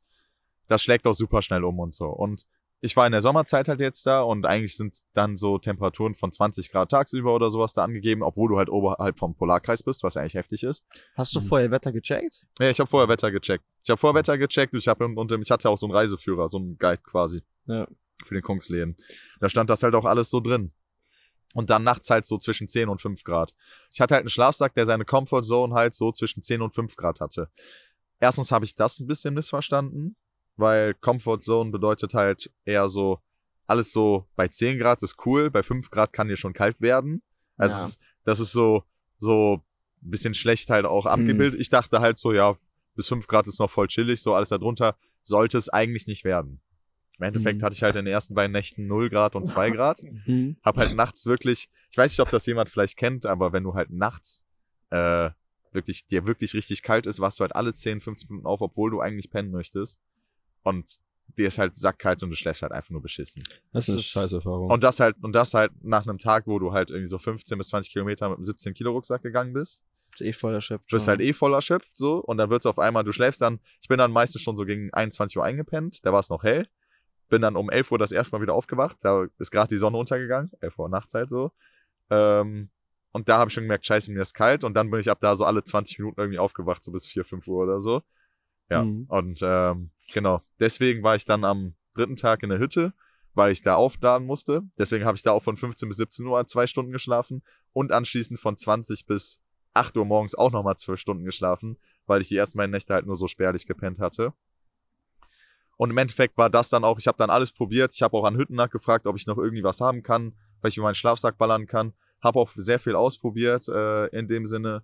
das schlägt auch super schnell um und so. Und ich war in der Sommerzeit halt jetzt da und eigentlich sind dann so Temperaturen von 20 Grad tagsüber oder sowas da angegeben, obwohl du halt oberhalb vom Polarkreis bist, was eigentlich heftig ist. Hast du Mhm. vorher Wetter gecheckt? Ja, ich habe vorher Wetter gecheckt. Ich habe vorher Wetter gecheckt und ich habe und ich hatte auch so einen Reiseführer, so einen Guide quasi Ja. für den Kungsleden. Da stand das halt auch alles so drin. Und dann nachts halt so zwischen 10 und 5 Grad. Ich hatte halt einen Schlafsack, der seine Comfort Zone halt so zwischen 10 und 5 Grad hatte. Erstens habe ich das ein bisschen missverstanden, weil Comfort Zone bedeutet halt eher so, alles so bei 10 Grad ist cool, bei 5 Grad kann dir schon kalt werden. Also Ja. das ist so, so ein bisschen schlecht halt auch abgebildet. Ich dachte halt so, ja, bis 5 Grad ist noch voll chillig, so alles darunter sollte es eigentlich nicht werden. Im Endeffekt Mhm. hatte ich halt in den ersten beiden Nächten 0 Grad und 2 [laughs] Grad. Mhm. Hab halt nachts wirklich, ich weiß nicht, ob das jemand vielleicht kennt, aber wenn du halt nachts äh, wirklich, dir wirklich richtig kalt ist, warst du halt alle 10, 15 Minuten auf, obwohl du eigentlich pennen möchtest. Und dir ist halt sackkalt und du schläfst halt einfach nur beschissen. Das ist eine ist- Scheißerfahrung. Und das halt, und das halt nach einem Tag, wo du halt irgendwie so 15 bis 20 Kilometer mit einem 17 Kilo Rucksack gegangen bist. Ist eh voll erschöpft. Du bist schon. halt eh voll erschöpft, so, und dann wird's auf einmal, du schläfst dann, ich bin dann meistens schon so gegen 21 Uhr eingepennt, da war es noch hell, bin dann um 11 Uhr das erste Mal wieder aufgewacht, da ist gerade die Sonne untergegangen, 11 Uhr nachts halt so, ähm, und da habe ich schon gemerkt, scheiße, mir ist kalt, und dann bin ich ab da so alle 20 Minuten irgendwie aufgewacht, so bis 4, 5 Uhr oder so. Ja, Mhm. und ähm, genau, deswegen war ich dann am dritten Tag in der Hütte, weil ich da aufladen musste. Deswegen habe ich da auch von 15 bis 17 Uhr zwei Stunden geschlafen und anschließend von 20 bis 8 Uhr morgens auch nochmal zwölf Stunden geschlafen, weil ich die ersten beiden Nächte halt nur so spärlich gepennt hatte. Und im Endeffekt war das dann auch, ich habe dann alles probiert. Ich habe auch an Hütten nachgefragt, ob ich noch irgendwie was haben kann, weil ich mir meinen Schlafsack ballern kann. Habe auch sehr viel ausprobiert, äh, in dem Sinne,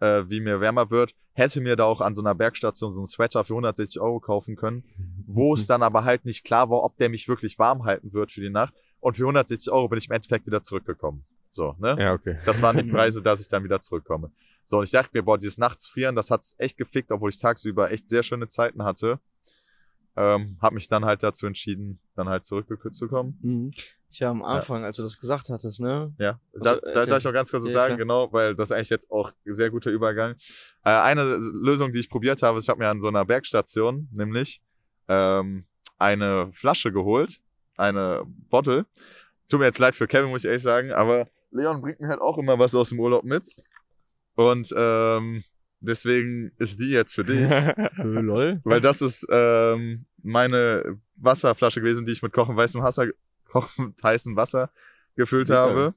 äh, wie mir wärmer wird. Hätte mir da auch an so einer Bergstation so einen Sweater für 160 Euro kaufen können, wo es dann aber halt nicht klar war, ob der mich wirklich warm halten wird für die Nacht. Und für 160 Euro bin ich im Endeffekt wieder zurückgekommen. So, ne? Ja, okay. Das waren die Preise, dass ich dann wieder zurückkomme. So, und ich dachte mir, boah, dieses Nachtsfrieren, das hat's echt gefickt, obwohl ich tagsüber echt sehr schöne Zeiten hatte. Ähm, hab mich dann halt dazu entschieden, dann halt zurückzukommen. Mhm. Ich habe am Anfang, als du das gesagt hattest, ne? Ja, da, Also, da erzähl. darf ich noch ganz kurz was Ja, sagen, klar. genau, weil das ist eigentlich jetzt auch ein sehr guter Übergang. Äh, eine Lösung, die ich probiert habe, ist, ich habe mir an so einer Bergstation nämlich ähm, eine Flasche geholt, eine Bottle. Tut mir jetzt leid für Kevin, muss ich ehrlich sagen, aber Leon bringt mir halt auch immer was aus dem Urlaub mit. Und ähm, deswegen ist die jetzt für dich. [laughs] Lol. Weil das ist ähm, meine Wasserflasche gewesen, die ich mit kochend weißem Wasser, kochend heißem Wasser gefüllt Lecker. habe.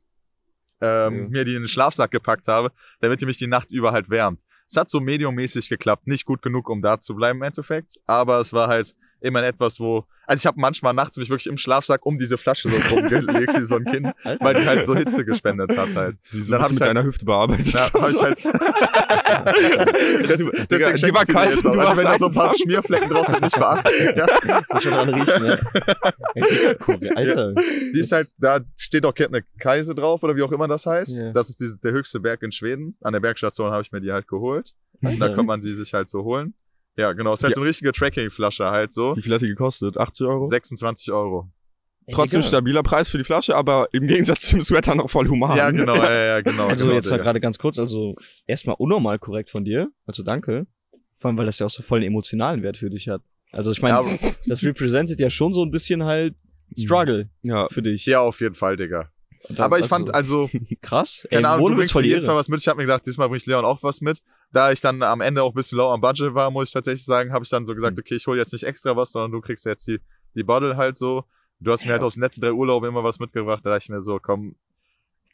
Ähm, Ja. Mir die in den Schlafsack gepackt habe, damit die mich die Nacht über halt wärmt. Es hat so mediummäßig geklappt, nicht gut genug, um da zu bleiben im Endeffekt, aber es war halt immerhin etwas, wo, also ich habe manchmal nachts mich wirklich im Schlafsack um diese Flasche so rumgelegt wie so ein Kind, weil die halt so Hitze gespendet hat halt. [laughs] Sie so Dann ein hab bisschen ich mit halt- deiner Hüfte bearbeitet. Ja, hab ich halt. [laughs] [laughs] das, Digga, deswegen die schenke war kalt und auch. du Also warst wenn da so ein paar. Schmierflecken drauf sind, nicht beachten. Ja. Das schon dran riechen, ja. Digga, Alter. Die ist halt, da steht auch Kebnekaise drauf oder wie auch immer das heißt. Ja. Das ist diese, der höchste Berg in Schweden. An der Bergstation habe ich mir die halt geholt. Und da kann man die sich halt so holen. Ja, genau. Ist halt Ja. so eine richtige Tracking-Flasche halt so. Wie viel hat die gekostet? 80 Euro? 26 Euro. Ey, Trotzdem Digga. stabiler Preis für die Flasche, aber im Gegensatz zum Sweater noch voll human. Ja, genau, [laughs] ja, ja, genau. Also genau, jetzt mal gerade ganz kurz, also erstmal unnormal korrekt von dir. Also danke. Vor allem, weil das ja auch so voll einen emotionalen Wert für dich hat. Also ich meine, Ja, das representet ja schon so ein bisschen halt Struggle Ja. für dich. ja, auf jeden Fall, Digga. Dann- Aber ich also, fand, also, [laughs] krass. keine Ahnung, du bringst mir jedes Mal was mit. Ich habe mir gedacht, diesmal bringt Leon auch was mit. Da ich dann am Ende auch ein bisschen low am Budget war, muss ich tatsächlich sagen, habe ich dann so Hm. gesagt, okay, ich hole jetzt nicht extra was, sondern du kriegst jetzt die, die Bottle halt so. Du hast mir Ja. halt aus den letzten drei Urlauben immer was mitgebracht, da dachte ich mir so, komm.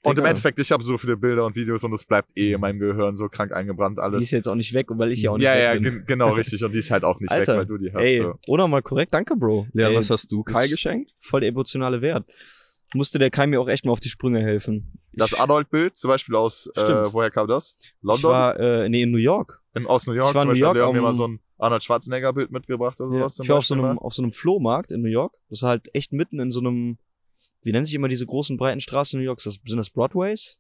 Und im Digga. Endeffekt, ich habe so viele Bilder und Videos und es bleibt eh in meinem Gehirn so krank eingebrannt Die ist alles. jetzt auch nicht weg, weil ich ja auch nicht Ja, weg ja, bin. gen genau, [laughs] richtig. Und die ist halt auch nicht Alter, weg, weil du die hast. Ey, so. unnormal korrekt. Danke, Bro. Leon, Ey, was hast du Kai geschenkt? voll der emotionale Wert. Musste der Kai mir auch echt mal auf die Sprünge helfen. Das ich, Arnold-Bild, zum Beispiel aus, äh, woher kam das? ich London? war, äh, nee, in New York. Im, aus New York ich war zum in New Beispiel hat York mir am- mal so ein Arnold Schwarzenegger-Bild mitgebracht oder Ja, sowas. zum ich war auf so, einem, auf so einem Flohmarkt in New York. Das war halt echt mitten in so einem, wie nennen sich immer diese großen breiten Straßen in New York? Das, sind das Broadways?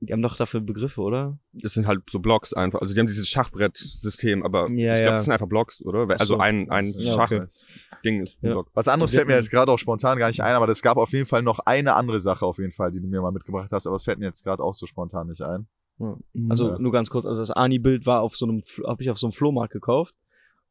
Die haben doch dafür Begriffe, oder? Das sind halt so Blocks einfach. Also die haben dieses Schachbrett-System, aber Ja, ich ja. glaube, das sind einfach Blocks, oder? Also so. ein, ein Ja, Schachding okay. ist ein Ja. Block. Was anderes fällt mir jetzt gerade auch spontan gar nicht ein, aber es gab auf jeden Fall noch eine andere Sache auf jeden Fall, die du mir mal mitgebracht hast, aber es fällt mir jetzt gerade auch so spontan nicht ein. Also Ja. nur ganz kurz, also das Ani-Bild war auf so einem, habe ich auf so einem Flohmarkt gekauft.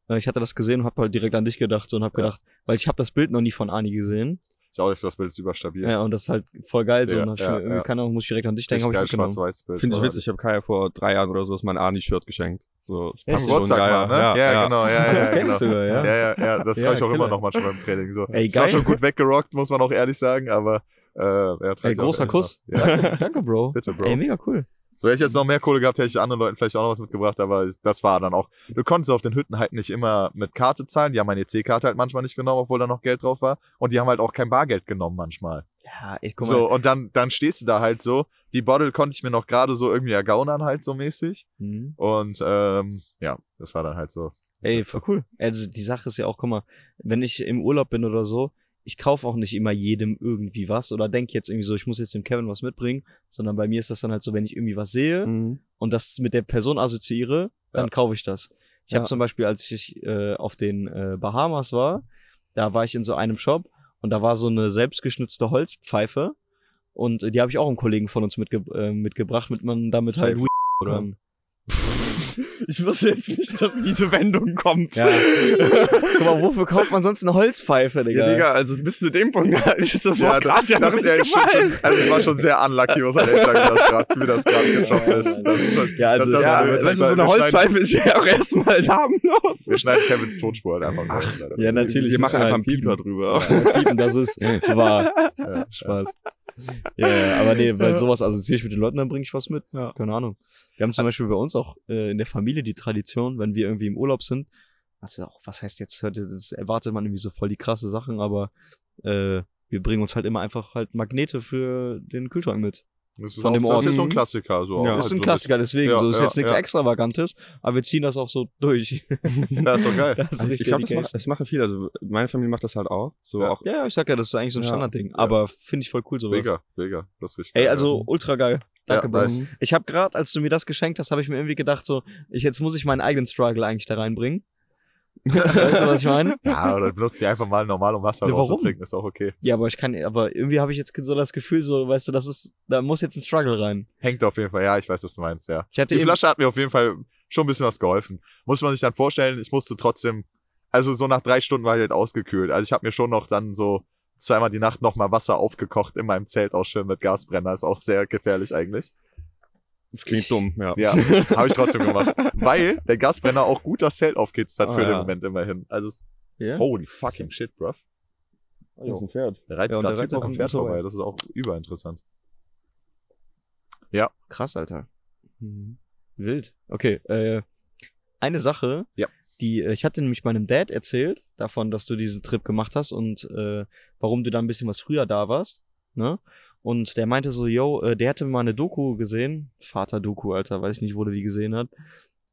Äh, Ich hatte das gesehen und habe halt direkt an dich gedacht so, und habe Ja. gedacht, weil ich habe das Bild noch nie von Ani gesehen. Ich auch nicht, das Bild ist überstabil. Ja, und das ist halt voll geil so. Ja, und hab ich ja, ja. keine Ahnung, muss ich direkt an dich denken, geil ich mitgenommen. schwarz-weiß-Bild. Finde ich witzig. Ich habe Kai vor drei Jahren oder so ist mein Arnie-Shirt geschenkt. So, das Ja, passt Geburtstag geil. mal, ne? Ja, genau, ja, ja, [laughs] das ja, kenn genau. ich sogar, ja. Ja, ja, ja, das Ja, ich auch Killer. immer noch manchmal beim Training so. Ey, Es war geil. schon gut weggerockt, muss man auch ehrlich sagen, aber äh, ja, trage Ey, ich auch großer Kuss. Ja. Danke, danke, Bro. Bitte, Bro. Ey, mega cool. So hätte ich jetzt noch mehr Kohle gehabt, hätte ich anderen Leuten vielleicht auch noch was mitgebracht, aber das war dann auch. Du konntest auf den Hütten halt nicht immer mit Karte zahlen. Die haben meine EC-Karte halt manchmal nicht genommen, obwohl da noch Geld drauf war. Und die haben halt auch kein Bargeld genommen manchmal. Ja, ich guck mal. So, und dann, dann stehst du da halt so. Die Bottle konnte ich mir noch gerade so irgendwie ergaunern halt so mäßig. Mhm. Und ähm, ja, das war dann halt so. Ey, voll cool. Also die Sache ist ja auch, guck mal, wenn ich im Urlaub bin oder so, ich kaufe auch nicht immer jedem irgendwie was oder denke jetzt irgendwie so, ich muss jetzt dem Kevin was mitbringen, sondern bei mir ist das dann halt so, wenn ich irgendwie was sehe Mhm. und das mit der Person assoziiere, dann Ja. kaufe ich das. Ich Ja. habe zum Beispiel, als ich äh, auf den äh, Bahamas war, da war ich in so einem Shop und da war so eine selbstgeschnitzte Holzpfeife und äh, die habe ich auch einem Kollegen von uns mitge äh, mitgebracht, mit man damit halt Weed kann. Ich wusste jetzt nicht, dass diese Wendung kommt. Ja. Guck mal, wofür kauft man sonst eine Holzpfeife, Digga? Ja, Digga, also bis zu dem Punkt [laughs] ist das Wort Ja, Glas ja noch das, nicht gefallen. schon. Also es war schon sehr unlucky, ehrlich sagen, dass grad, wie das gerade gedroppt ist. Das ist schon, Ja, also, das, das Ja, weißt du, so eine Holzpfeife ist ja auch erstmal harmlos. Wir schneiden Kevins Tonspur halt einfach raus. leider. Ja, natürlich. Wir machen einfach halt einen Pieper drüber. Ja, piepen, das ist [laughs] wahr. Ja, Spaß. Ja, aber nee, weil sowas assoziiere ich mit den Leuten, dann bringe ich was mit. Ja. Keine Ahnung. Wir haben zum Beispiel bei uns auch äh, in der Familie die Tradition, wenn wir irgendwie im Urlaub sind, was auch, was heißt jetzt, heute, das erwartet man irgendwie so voll die krasse Sachen, aber äh, wir bringen uns halt immer einfach halt Magnete für den Kühlschrank mit. Das ist, Von auch, dem das ist so ein Klassiker. So Ja. auch, Das ist also ein so Klassiker, deswegen. Ja, so ist ja, jetzt nichts ja. Extravagantes, aber wir ziehen das auch so durch. [laughs] Ja, ist doch geil. [laughs] Das ist Ich richtig glaube, das, macht- das machen viele. Also meine Familie macht das halt auch. So Ja. auch. Ja, ich sag ja, das ist eigentlich so ein Ja. Standardding. Aber finde ich voll cool sowas. Mega, mega. Das ist richtig Ey, also ultra geil. Danke, Ja, nice. Ich habe gerade, als du mir das geschenkt hast, habe ich mir irgendwie gedacht, so, ich jetzt muss ich meinen eigenen Struggle eigentlich da reinbringen. Weißt du, was ich meine? ja. oder benutzt die einfach mal normal, um Wasser warum? rauszutrinken, ist auch okay. Ja, aber ich kann, aber irgendwie habe ich jetzt so das Gefühl, so, weißt du, das ist, da muss jetzt ein Struggle rein. Hängt auf jeden Fall, ja, ich weiß, was du meinst, ja. Ich hatte Die Flasche hat mir auf jeden Fall schon ein bisschen was geholfen. Muss man sich dann vorstellen, ich musste trotzdem, also so nach drei Stunden war ich halt ausgekühlt. Also ich habe mir schon noch dann so zweimal die Nacht nochmal Wasser aufgekocht in meinem Zelt auch schön mit Gasbrenner. Ist auch sehr gefährlich eigentlich. Das klingt dumm, ja. Ja, habe ich trotzdem gemacht. Weil der Gasbrenner auch gut das Zelt aufgehitzt hat Ah, für den ja. Moment immerhin. Also, Ja? holy fucking shit, bruv. Oh, hier ist ein Pferd. Der reitet Ja, gerade dem am Pferd vorbei. vorbei. Das ist auch überinteressant. Krass, Alter. Mhm. Wild. Okay, äh, eine Sache, Ja. die, äh, ich hatte nämlich meinem Dad erzählt, davon, dass du diesen Trip gemacht hast und äh, warum du da ein bisschen was früher da warst, ne? Und der meinte so, yo, äh, der hatte mal eine Doku gesehen, Vater-Doku, Alter, weiß ich nicht, wo der die gesehen hat,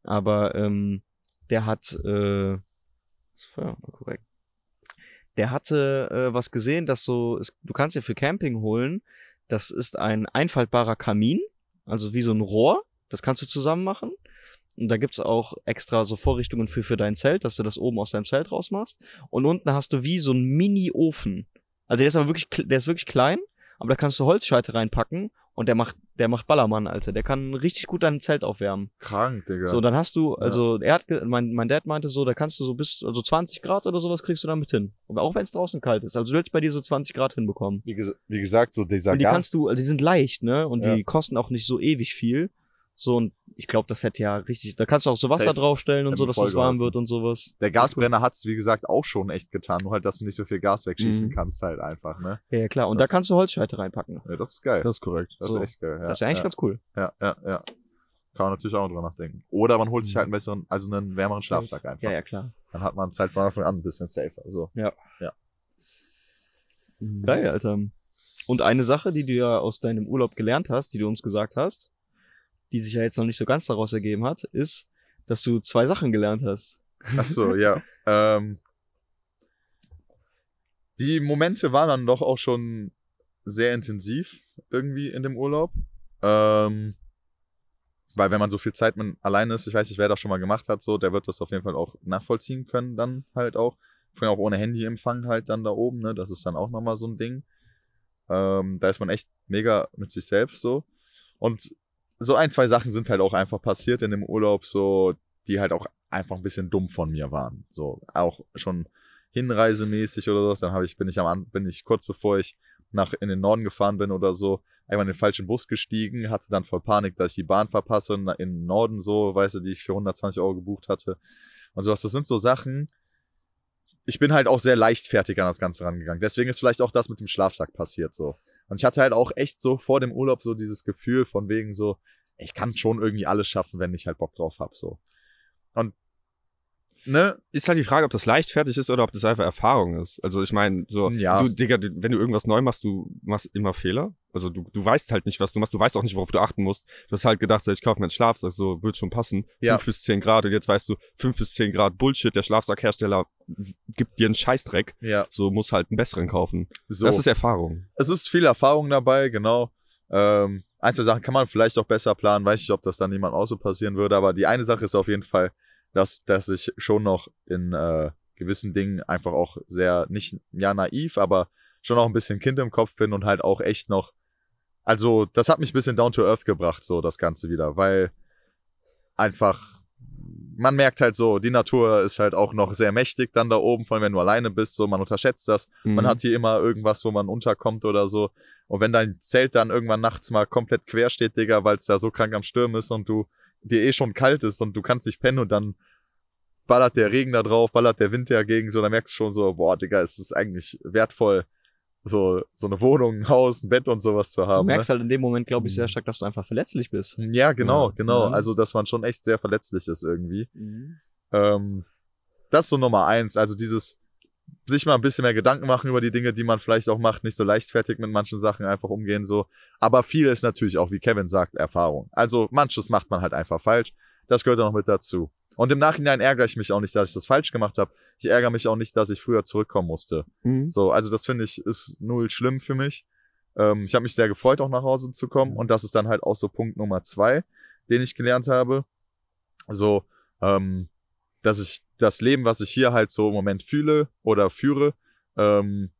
aber ähm, der hat, äh, ja, korrekt. Der hatte äh, was gesehen, dass so, es, du kannst ja für Camping holen, das ist ein einfaltbarer Kamin, also wie so ein Rohr, das kannst du zusammen machen. Und da gibt's auch extra so Vorrichtungen für, für dein Zelt, dass du das oben aus deinem Zelt rausmachst. Und unten hast du wie so einen Mini-Ofen. Also der ist aber wirklich, der ist wirklich klein, aber da kannst du Holzscheite reinpacken und der macht, der macht Ballermann, Alter. Der kann richtig gut dein Zelt aufwärmen. Krank, Digga. So, dann hast du, also er hat, mein, mein Dad meinte so, da kannst du so bis, also 20 Grad oder sowas kriegst du damit hin. Und auch wenn es draußen kalt ist. Also du willst bei dir so 20 Grad hinbekommen. wie, ges wie gesagt, so dieser Und die Gas- kannst du, also die sind leicht, ne? Und Ja. die kosten auch nicht so ewig viel. So, und ich glaube, das hätte ja richtig, da kannst du auch so Wasser Safe. draufstellen und Hätte so, dass es warm geholfen. wird und sowas. Der Gasbrenner hat's wie gesagt, auch schon echt getan. Nur halt, dass du nicht so viel Gas wegschießen Mhm. kannst halt einfach, ne? Ja, ja klar. Und Das- da kannst du Holzscheite reinpacken. Ja, das ist geil. Das ist korrekt. Das so. ist echt geil. Ja, das ist ja eigentlich ja, ganz cool. ja, ja, ja. Kann man natürlich auch drüber nachdenken. Oder man holt sich halt einen besseren, also einen wärmeren Schlafsack einfach. Ja, ja, klar. Dann hat man Zeit von Anfang an ein bisschen safer. So. Geil, Alter. Und eine Sache, die du ja aus deinem Urlaub gelernt hast, die du uns gesagt hast, die sich ja jetzt noch nicht so ganz daraus ergeben hat, ist, dass du zwei Sachen gelernt hast. Ach so, ja. [laughs] Ähm, die Momente waren dann doch auch schon sehr intensiv irgendwie in dem Urlaub. Ähm, weil wenn man so viel Zeit mit alleine ist, ich weiß nicht, wer das schon mal gemacht hat, so, der wird das auf jeden Fall auch nachvollziehen können, dann halt auch. Vorhin auch ohne Handyempfang halt dann da oben, ne? Das ist dann auch nochmal so ein Ding. Ähm, da ist man echt mega mit sich selbst so. Und so ein, zwei Sachen sind halt auch einfach passiert in dem Urlaub, so, die halt auch einfach ein bisschen dumm von mir waren. So, auch schon hinreisemäßig oder sowas. Dann habe ich, bin ich am bin ich kurz bevor ich nach in den Norden gefahren bin oder so, einmal in den falschen Bus gestiegen, hatte dann voll Panik, dass ich die Bahn verpasse in den Norden so, weißt du, die ich für 120 Euro gebucht hatte. Und sowas, das sind so Sachen. Ich bin halt auch sehr leichtfertig an das Ganze rangegangen. Deswegen ist vielleicht auch das mit dem Schlafsack passiert so. Und ich hatte halt auch echt so vor dem Urlaub so dieses Gefühl von wegen so, ich kann schon irgendwie alles schaffen, wenn ich halt Bock drauf hab so. Und ne, Ist halt die Frage, ob das leichtfertig ist oder ob das einfach Erfahrung ist. Also ich meine, so, Ja. du, Digga, du- wenn du irgendwas neu machst, du machst immer Fehler. Also du, du weißt halt nicht, was du machst, du weißt auch nicht, worauf du achten musst. Du hast halt gedacht, so, ich kaufe mir einen Schlafsack, so wird schon passen. Ja. Fünf bis zehn Grad und jetzt weißt du, fünf bis zehn Grad Bullshit, der Schlafsackhersteller gibt dir einen Scheißdreck. ja, So muss halt einen besseren kaufen. so. Das ist Erfahrung. es ist viel Erfahrung dabei, genau. Ähm, ein, zwei Sachen kann man vielleicht auch besser planen. Weiß nicht, ob das dann jemand auch so passieren würde, aber die eine Sache ist auf jeden Fall, dass, dass ich schon noch in äh, gewissen Dingen einfach auch sehr, nicht ja naiv, aber schon noch ein bisschen Kind im Kopf bin und halt auch echt noch. Also, das hat mich ein bisschen down to earth gebracht, so das Ganze wieder, weil einfach, man merkt halt so, die Natur ist halt auch noch sehr mächtig dann da oben, vor allem wenn du alleine bist, so man unterschätzt das. Man Mhm. hat hier immer irgendwas, wo man unterkommt oder so. Und wenn dein Zelt dann irgendwann nachts mal komplett quer steht, Digga, weil es da so krank am Stürmen ist und du dir eh schon kalt ist und du kannst nicht pennen und dann ballert der Regen da drauf, ballert der Wind dagegen, so, dann merkst du schon so, boah, Digga, es ist eigentlich wertvoll, so, so eine Wohnung, ein Haus, ein Bett und sowas zu Du haben. merkst halt in dem Moment, glaube ich, Mhm. sehr stark, dass du einfach verletzlich bist. ne? Ja, genau, Ja. genau. Ja. Also, dass man schon echt sehr verletzlich ist irgendwie. Ähm, das ist so Nummer eins. Also dieses sich mal ein bisschen mehr Gedanken machen über die Dinge, die man vielleicht auch macht, nicht so leichtfertig mit manchen Sachen einfach umgehen so. Aber viel ist natürlich auch, wie Kevin sagt, Erfahrung. Also manches macht man halt einfach falsch. Das gehört auch noch mit dazu. Und im Nachhinein ärgere ich mich auch nicht, dass ich das falsch gemacht habe. Ich ärgere mich auch nicht, dass ich früher zurückkommen musste. Mhm. So, also das finde ich ist null schlimm für mich. Ähm, ich habe mich sehr gefreut, auch nach Hause zu kommen. Und das ist dann halt auch so Punkt Nummer zwei, den ich gelernt habe. So, ähm, dass ich das Leben, was ich hier halt so im Moment fühle oder führe, ähm,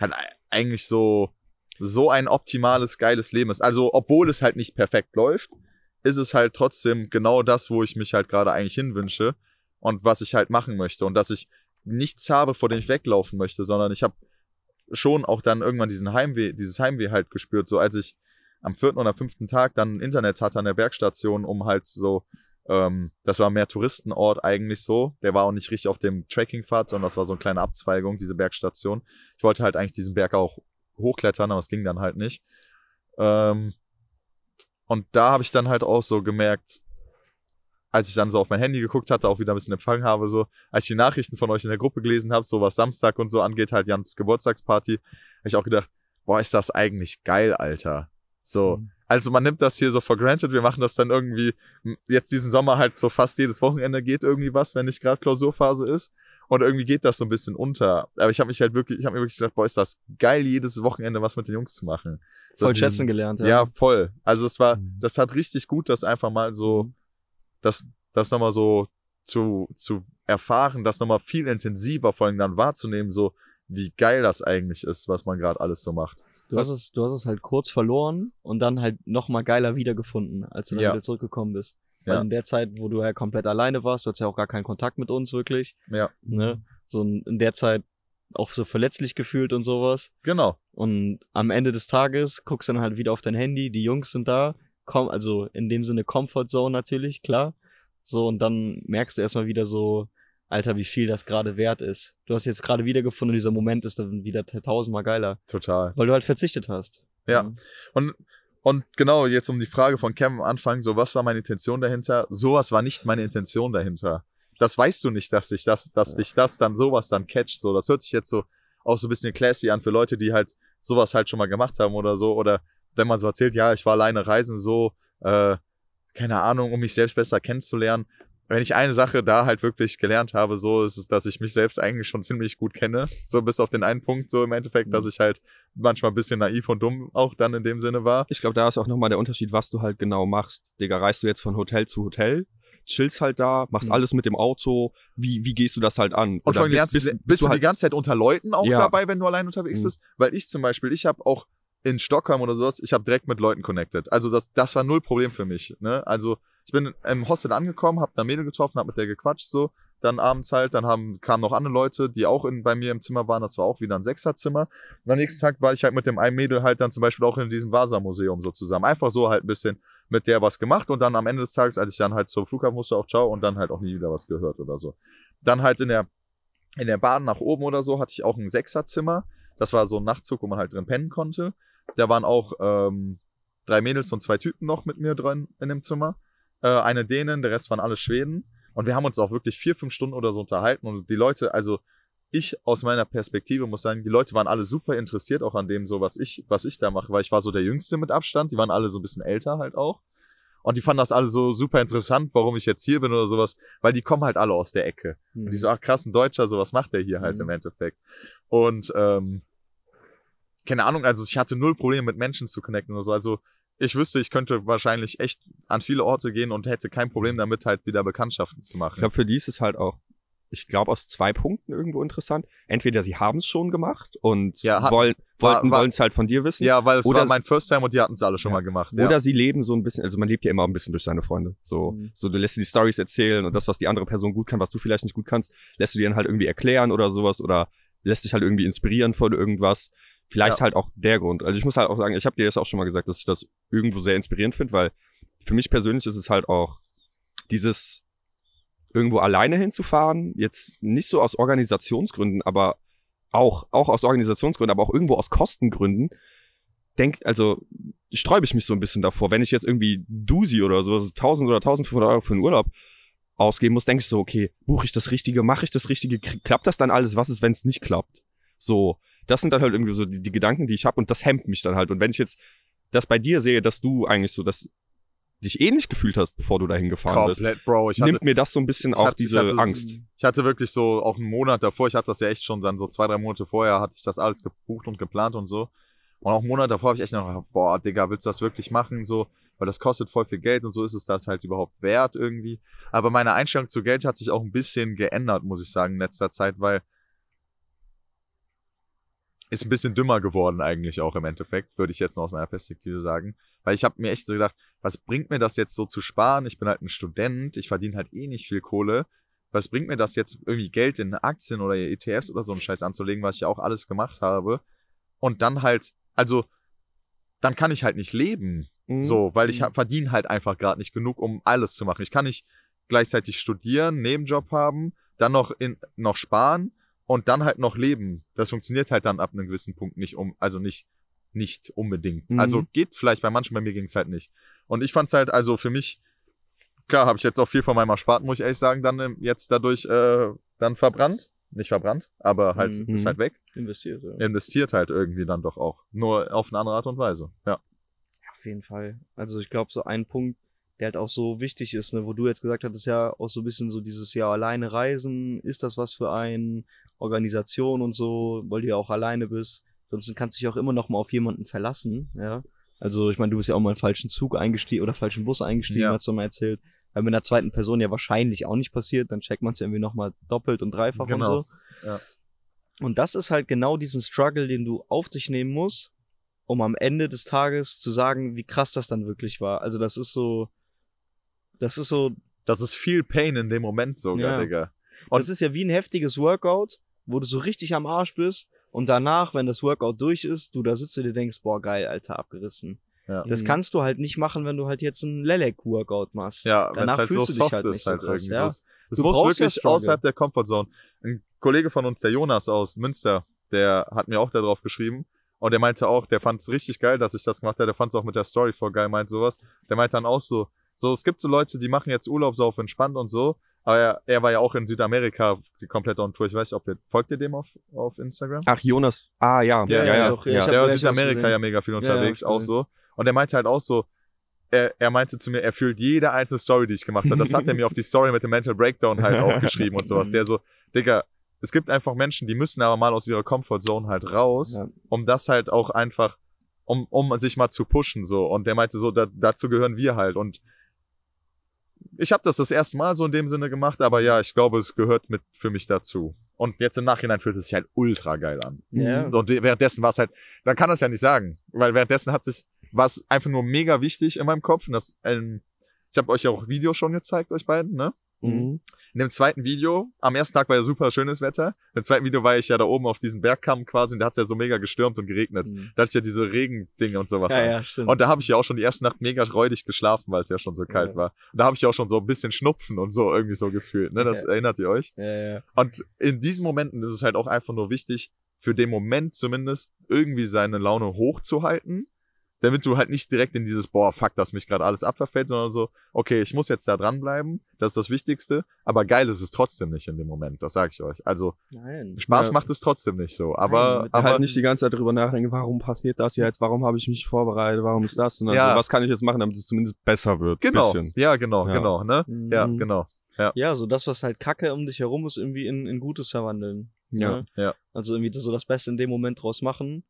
halt eigentlich so so ein optimales, geiles Leben ist. Also, obwohl es halt nicht perfekt läuft, ist es halt trotzdem genau das, wo ich mich halt gerade eigentlich hinwünsche und was ich halt machen möchte. Und dass ich nichts habe, vor dem ich weglaufen möchte, sondern ich habe schon auch dann irgendwann diesen Heimweh, dieses Heimweh halt gespürt, so als ich am vierten oder fünften Tag dann Internet hatte an der Bergstation, um halt so, ähm, das war mehr Touristenort eigentlich so. Der war auch nicht richtig auf dem Trekkingpfad, sondern das war so eine kleine Abzweigung, diese Bergstation. Ich wollte halt eigentlich diesen Berg auch hochklettern, aber es ging dann halt nicht. Ähm, und da habe ich dann halt auch so gemerkt, als ich dann so auf mein Handy geguckt hatte, auch wieder ein bisschen empfangen habe, so, als ich die Nachrichten von euch in der Gruppe gelesen habe, so was Samstag und so angeht, halt Jans Geburtstagsparty, habe ich auch gedacht, boah, ist das eigentlich geil, Alter. So, Mhm. Also man nimmt das hier so for granted, wir machen das dann irgendwie, jetzt diesen Sommer halt so fast jedes Wochenende geht irgendwie was, wenn nicht gerade Klausurphase ist. Und irgendwie geht das so ein bisschen unter. Aber ich habe mich halt wirklich, ich habe mir wirklich gedacht, boah, ist das geil, jedes Wochenende was mit den Jungs zu machen. So Voll diesen- schätzen gelernt, ja. ja. voll. Also es war, Mhm. das hat richtig gut, das einfach mal so, das, das nochmal so zu, zu erfahren, das nochmal viel intensiver vor allem dann wahrzunehmen, so wie geil das eigentlich ist, was man gerade alles so macht. Du hast es, du hast es halt kurz verloren und dann halt noch mal geiler wiedergefunden, als du dann Ja. wieder zurückgekommen bist. Weil Ja. in der Zeit, wo du ja komplett alleine warst, du hattest ja auch gar keinen Kontakt mit uns wirklich, Ja, ne? So in in der Zeit auch so verletzlich gefühlt und sowas. genau. Und am Ende des Tages guckst du dann halt wieder auf dein Handy, die Jungs sind da, komm, also in dem Sinne Comfort Zone natürlich, klar. So, und dann merkst du erstmal wieder so, Alter, wie viel das gerade wert ist. Du hast jetzt gerade wiedergefunden und dieser Moment ist dann wieder tausendmal geiler, Total. weil du halt verzichtet hast. Ja. Und, und genau, jetzt um die Frage von Cam am Anfang, so was war meine Intention dahinter? Sowas war nicht meine Intention dahinter. Das weißt du nicht, dass dich das, dass Ja. dich das dann sowas dann catcht. So, das hört sich jetzt so auch so ein bisschen classy an für Leute, die halt sowas halt schon mal gemacht haben oder so. Oder wenn man so erzählt, ja, ich war alleine reisen, so, äh, keine Ahnung, um mich selbst besser kennenzulernen. Wenn ich eine Sache da halt wirklich gelernt habe, so ist es, dass ich mich selbst eigentlich schon ziemlich gut kenne. So bis auf den einen Punkt, so im Endeffekt, dass ich halt manchmal ein bisschen naiv und dumm auch dann in dem Sinne war. Ich glaube, da ist auch nochmal der Unterschied, was du halt genau machst. Digga, reist du jetzt von Hotel zu Hotel, chillst halt da, machst Mhm. alles mit dem Auto, wie, wie gehst du das halt an? Und vor allem bist, bist, bist, bist du du die halt, ganze Zeit unter Leuten auch Ja. dabei, wenn du allein unterwegs Mhm. bist? Weil ich zum Beispiel, ich habe auch in Stockholm oder sowas, ich habe direkt mit Leuten connected. Also das, das war null Problem für mich. Ne? Also ich bin im Hostel angekommen, habe eine Mädel getroffen, habe mit der gequatscht so. Dann abends halt, dann haben, kamen noch andere Leute, die auch in, bei mir im Zimmer waren. Das war auch wieder ein Sechserzimmer. Und am nächsten Tag war ich halt mit dem einen Mädel halt dann zum Beispiel auch in diesem Vasa-Museum so zusammen. Einfach so halt ein bisschen mit der was gemacht und dann am Ende des Tages, als ich dann halt zum Flughafen musste, auch ciao und dann halt auch nie wieder was gehört oder so. Dann halt in der in der Bahn nach oben oder so hatte ich auch ein Sechserzimmer. Das war so ein Nachtzug, wo man halt drin pennen konnte. Da waren auch ähm, drei Mädels und zwei Typen noch mit mir drin in dem Zimmer. Äh, eine Dänen, der Rest waren alle Schweden. Und wir haben uns auch wirklich vier, fünf Stunden oder so unterhalten. Und die Leute, also ich aus meiner Perspektive muss sagen, die Leute waren alle super interessiert auch an dem, so was ich, was ich da mache, weil ich war so der Jüngste mit Abstand. Die waren alle so ein bisschen älter halt auch. Und die fanden das alle so super interessant, warum ich jetzt hier bin oder sowas, weil die kommen halt alle aus der Ecke. Mhm. Und die so, ach krass, ein Deutscher, so was macht der hier halt Mhm. im Endeffekt. Und ähm, keine Ahnung, also ich hatte null Probleme mit Menschen zu connecten oder so. Also ich wüsste, ich könnte wahrscheinlich echt an viele Orte gehen und hätte kein Problem damit, halt wieder Bekanntschaften zu ich machen. glaube, für die ist es halt auch, ich glaube, aus zwei Punkten irgendwo interessant. Entweder sie haben es schon gemacht und Ja, hat- wollen, wollten, wollen es halt von dir wissen. ja, weil es Oder- war mein First Time und die hatten es alle schon Ja. mal gemacht. Ja. Oder sie leben so ein bisschen, also man lebt ja immer ein bisschen durch seine Freunde. So, Mhm. so du lässt dir die Stories erzählen und das, was die andere Person gut kann, was du vielleicht nicht gut kannst, lässt du dir dann halt irgendwie erklären oder sowas oder lässt dich halt irgendwie inspirieren von irgendwas. Vielleicht Ja. halt auch der Grund. Also ich muss halt auch sagen, ich habe dir das auch schon mal gesagt, dass ich das irgendwo sehr inspirierend finde, weil für mich persönlich ist es halt auch dieses irgendwo alleine hinzufahren, jetzt nicht so aus Organisationsgründen, aber auch, auch aus Organisationsgründen, aber auch irgendwo aus Kostengründen, denk, also sträube ich mich so ein bisschen davor. Wenn ich jetzt irgendwie Dusi oder so, also 1000 oder 1500 Euro für einen Urlaub ausgeben muss, denke ich so, okay, buche ich das Richtige, mache ich das Richtige, klappt das dann alles? Was ist, wenn es nicht klappt? So, das sind dann halt irgendwie so die, die Gedanken, die ich habe und das hemmt mich dann halt. Und wenn ich jetzt das bei dir sehe, dass du eigentlich so das dich ähnlich gefühlt hast, bevor du dahin gefahren bist, Komplett, Bro. Ich hatte, nimmt mir das so ein bisschen ich auch hatte- ich diese hatte- Angst. ich hatte wirklich so auch einen Monat davor, ich hatte das ja echt schon dann so zwei, drei Monate vorher, hatte ich das alles gebucht und geplant und so. Und auch einen Monat davor habe ich echt noch, gedacht, boah, Digga, willst du das wirklich machen? So, weil das kostet voll viel Geld und so ist es das halt überhaupt wert irgendwie. Aber meine Einstellung zu Geld hat sich auch ein bisschen geändert, muss ich sagen, in letzter Zeit, weil ist ein bisschen dümmer geworden eigentlich auch im Endeffekt, würde ich jetzt mal aus meiner Perspektive sagen. Weil ich habe mir echt so gedacht, was bringt mir das jetzt so zu sparen? Ich bin halt ein Student, ich verdiene halt eh nicht viel Kohle. Was bringt mir das jetzt irgendwie Geld in Aktien oder ETFs oder so einen Scheiß anzulegen, was ich ja auch alles gemacht habe? Und dann halt, also dann kann ich halt nicht leben. Mhm. So, weil ich Mhm. verdiene halt einfach gerade nicht genug, um alles zu machen. Ich kann nicht gleichzeitig studieren, Nebenjob haben, dann noch in noch sparen und dann halt noch leben. Das funktioniert halt dann ab einem gewissen Punkt nicht um, also nicht nicht unbedingt. Mhm. Also geht vielleicht bei manchen, bei mir ging's halt nicht. Und ich fand's halt also für mich klar, habe ich jetzt auch viel von meinem Ersparten, muss ich ehrlich sagen, dann ähm, jetzt dadurch äh, dann verbrannt, nicht verbrannt, aber halt Mhm. ist halt weg. Investiert, ja. Investiert halt irgendwie dann doch auch, nur auf eine andere Art und Weise. Ja. Auf jeden Fall. Also ich glaube, so ein Punkt, der halt auch so wichtig ist, ne, wo du jetzt gesagt hattest, ja auch so ein bisschen so dieses Jahr alleine reisen, ist das was für ein Organisation und so, weil du ja auch alleine bist. Sonst kannst du dich auch immer noch mal auf jemanden verlassen, ja. Also ich meine, du bist ja auch mal in falschen Zug eingestiegen oder falschen Bus eingestiegen, Ja. hast du mal erzählt. Weil mit einer zweiten Person ja wahrscheinlich auch nicht passiert, dann checkt man es irgendwie noch mal doppelt und dreifach Genau. und so. Ja. Und das ist halt genau diesen Struggle, den du auf dich nehmen musst, um am Ende des Tages zu sagen, wie krass das dann wirklich war. Also das ist so, das ist so, Das ist viel Pain in dem Moment sogar, Ja. Digga. Und- das ist ja wie ein heftiges Workout, wo du so richtig am Arsch bist und danach, wenn das Workout durch ist, du da sitzt und dir denkst, boah geil, Alter, abgerissen. Ja. Das Mhm. kannst du halt nicht machen, wenn du halt jetzt ein Lelek-Workout machst. Ja, wenn Danach es halt so fühlst du dich soft halt nicht ist, so halt krass, irgendwie. ja. Es Du muss ja wirklich Struggle. außerhalb der Comfortzone. Ein Kollege von uns, der Jonas aus Münster, der hat mir auch da drauf geschrieben. Und der meinte auch, der fand es richtig geil, dass ich das gemacht habe. Der fand es auch mit der Story voll geil, meint sowas. Der meinte dann auch so, so, es gibt so Leute, die machen jetzt Urlaub so auf entspannt und so. Aber er, er war ja auch in Südamerika die komplett on Tour. Ich weiß nicht, ob ihr, folgt ihr dem auf, auf Instagram? Ach, Jonas. Ah, ja. Ja, Ja, ja, ja. doch, ja, der war in Südamerika ja mega viel unterwegs, auch so. Und er meinte halt auch so, er, er meinte zu mir, er fühlt jede einzelne Story, die ich gemacht habe. Das hat er mir auf die Story mit dem Mental Breakdown halt auch geschrieben und sowas. [laughs] Der so, Digga, es gibt einfach Menschen, die müssen aber mal aus ihrer Comfortzone halt raus, Ja. um das halt auch einfach, um, um sich mal zu pushen, so. Und der meinte so, da, dazu gehören wir halt. Und ich habe das das erste Mal so in dem Sinne gemacht, aber ja, ich glaube, es gehört mit für mich dazu. Und jetzt im Nachhinein fühlt es sich halt ultra geil an. Ja. Und währenddessen war es halt, dann kann das ja nicht sagen, weil währenddessen hat sich, war es einfach nur mega wichtig in meinem Kopf. Und das, ähm, ich habe euch ja auch Video schon gezeigt, euch beiden, ne? Mhm. In dem zweiten Video, am ersten Tag war ja super schönes Wetter. Im zweiten Video war ich ja da oben auf diesem Bergkamm quasi und da hat es ja so mega gestürmt und geregnet. Mhm. Da hatte ich ja diese Regendinge und sowas. Ja, ja, stimmt. Und da habe ich ja auch schon die erste Nacht mega räudig geschlafen, weil es ja schon so kalt Ja. war. Und da habe ich ja auch schon so ein bisschen Schnupfen und so irgendwie so gefühlt. Ne? Das Ja. erinnert ihr euch? ja, ja. Und in diesen Momenten ist es halt auch einfach nur wichtig, für den Moment zumindest irgendwie seine Laune hochzuhalten, damit du halt nicht direkt in dieses, boah, fuck, dass mich gerade alles abverfällt, sondern so, okay, ich muss jetzt da dranbleiben, das ist das Wichtigste, aber geil ist es trotzdem nicht in dem Moment, das sage ich euch. Also Nein. Spaß Ja. macht es trotzdem nicht so, aber, mit- aber halt nicht die ganze Zeit drüber nachdenken, warum passiert das jetzt, warum habe ich mich vorbereitet, warum ist das, sondern Ja. was kann ich jetzt machen, damit es zumindest besser wird. genau, Bisschen. ja, genau, Ja. genau, ne? Mhm. Ja, genau. Ja, so das, was halt Kacke um dich herum ist, irgendwie in, in Gutes verwandeln. Ja. ne? Ja. Also irgendwie so das Beste in dem Moment draus machen.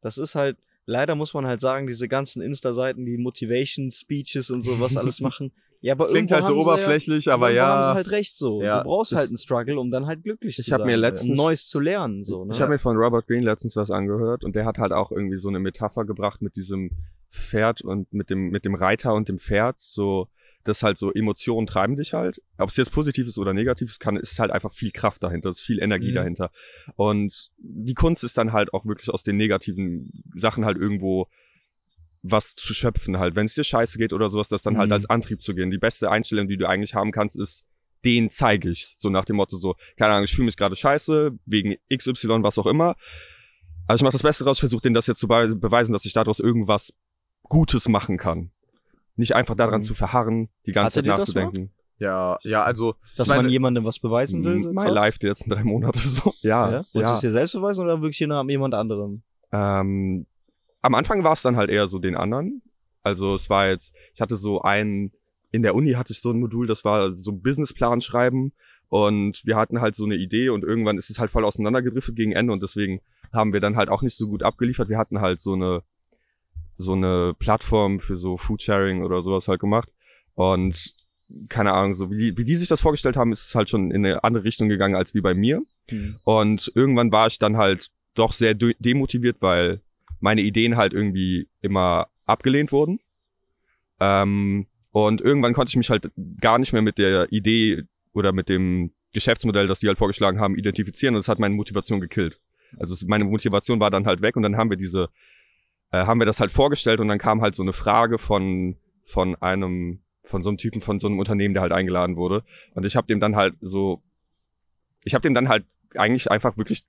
Das ist halt, leider muss man halt sagen, diese ganzen Insta-Seiten, die Motivation-Speeches und so, was alles machen. Ja, aber Das klingt halt so oberflächlich, ja, aber irgendwo haben sie ja. halt recht so. Ja, du brauchst halt einen Struggle, um dann halt glücklich Ich zu hab sein. mir um letztens- Neues zu lernen, so, ne? Ich habe mir von Robert Greene letztens was angehört und der hat halt auch irgendwie so eine Metapher gebracht mit diesem Pferd und mit dem mit dem Reiter und dem Pferd, so das halt so Emotionen treiben dich halt. Ob es jetzt positiv ist oder negativ ist, kann ist halt einfach viel Kraft dahinter, ist viel Energie Mhm. dahinter. Und die Kunst ist dann halt auch wirklich aus den negativen Sachen halt irgendwo was zu schöpfen halt. Wenn es dir scheiße geht oder sowas, das dann halt Mhm. als Antrieb zu gehen. Die beste Einstellung, die du eigentlich haben kannst, ist den zeige ich. So nach dem Motto so, keine Ahnung, ich fühle mich gerade scheiße, wegen XY, was auch immer. Also ich mache das Beste raus, versuche denen das jetzt zu be beweisen, dass ich daraus irgendwas Gutes machen kann. Nicht einfach daran Mhm. zu verharren, die ganze Hattet Zeit nachzudenken. Ja, ja, also. Dass meine- man jemandem was beweisen will. so My krass? life die letzten drei Monate so. [laughs] Ja, Ja? Wolltest du es dir selbst beweisen oder wirklich jemand jemand anderem? Ähm, am Anfang war es dann halt eher so den anderen. Also es war jetzt, ich hatte so ein, in der Uni hatte ich so ein Modul, das war so Businessplan schreiben und wir hatten halt so eine Idee und irgendwann ist es halt voll auseinandergedriftet gegen Ende und deswegen haben wir dann halt auch nicht so gut abgeliefert. Wir hatten halt so eine, so eine Plattform für so Foodsharing oder sowas halt gemacht und keine Ahnung, so wie die, wie die sich das vorgestellt haben, ist es halt schon in eine andere Richtung gegangen als wie bei mir. Hm. Und irgendwann war ich dann halt doch sehr de- demotiviert, weil meine Ideen halt irgendwie immer abgelehnt wurden. Ähm, und irgendwann konnte ich mich halt gar nicht mehr mit der Idee oder mit dem Geschäftsmodell, das die halt vorgeschlagen haben, identifizieren und es hat meine Motivation gekillt. Also es, meine Motivation war dann halt weg und dann haben wir diese äh, haben wir das halt vorgestellt und dann kam halt so eine Frage von, von einem, von so einem Typen, von so einem Unternehmen, der halt eingeladen wurde. Und ich habe dem dann halt so, ich habe dem dann halt eigentlich einfach wirklich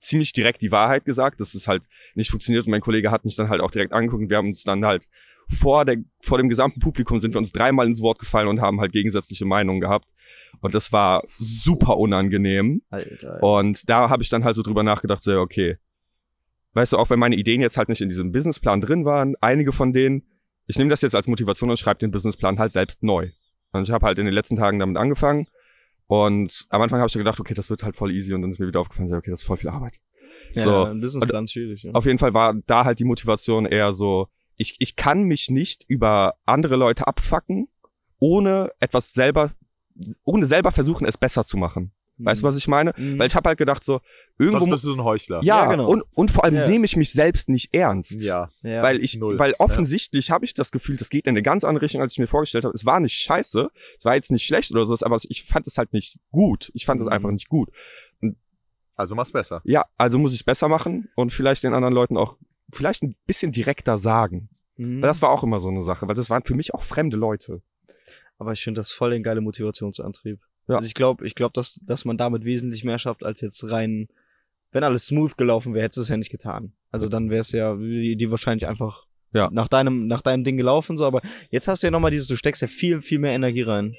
ziemlich direkt die Wahrheit gesagt, dass es halt nicht funktioniert. Und mein Kollege hat mich dann halt auch direkt angeguckt und wir haben uns dann halt vor, der, vor dem gesamten Publikum sind wir uns dreimal ins Wort gefallen und haben halt gegensätzliche Meinungen gehabt. Und das war super unangenehm. Alter. Alter. Und da habe ich dann halt so drüber nachgedacht, so, okay. Weißt du, auch wenn meine Ideen jetzt halt nicht in diesem Businessplan drin waren, einige von denen, ich nehme das jetzt als Motivation und schreibe den Businessplan halt selbst neu. Und ich habe halt in den letzten Tagen damit angefangen. Und am Anfang habe ich gedacht, okay, das wird halt voll easy. Und dann ist mir wieder aufgefallen, okay, das ist voll viel Arbeit. ja, so. ein Businessplan ist schwierig. Ja. Auf jeden Fall war da halt die Motivation eher so, ich, ich kann mich nicht über andere Leute abfacken, ohne etwas selber, ohne selber versuchen, es besser zu machen. Weißt du, was ich meine? Mhm. Weil ich habe halt gedacht so, irgendwo Sonst bist du so ein Heuchler. ja, Ja, genau. und, und vor allem Ja. nehme ich mich selbst nicht ernst. Ja. ja. Weil ich, Null. weil Ja. offensichtlich habe ich das Gefühl, das geht in eine ganz andere Richtung, als ich mir vorgestellt habe. Es war nicht scheiße, es war jetzt nicht schlecht oder so, aber ich fand es halt nicht gut. Ich fand es Mhm. einfach nicht gut. Also mach's besser. Ja, also muss ich es besser machen und vielleicht den anderen Leuten auch vielleicht ein bisschen direkter sagen. Mhm. Weil das war auch immer so eine Sache, weil das waren für mich auch fremde Leute. Aber ich finde das voll den geile Motivationsantrieb. Ja. Also ich glaube, ich glaube, dass, dass man damit wesentlich mehr schafft, als jetzt rein, wenn alles smooth gelaufen wäre, hättest du es ja nicht getan. Also dann wäre es ja die, die wahrscheinlich einfach Ja. nach deinem, nach deinem Ding gelaufen, so, aber jetzt hast du ja nochmal dieses, du steckst ja viel, viel mehr Energie rein.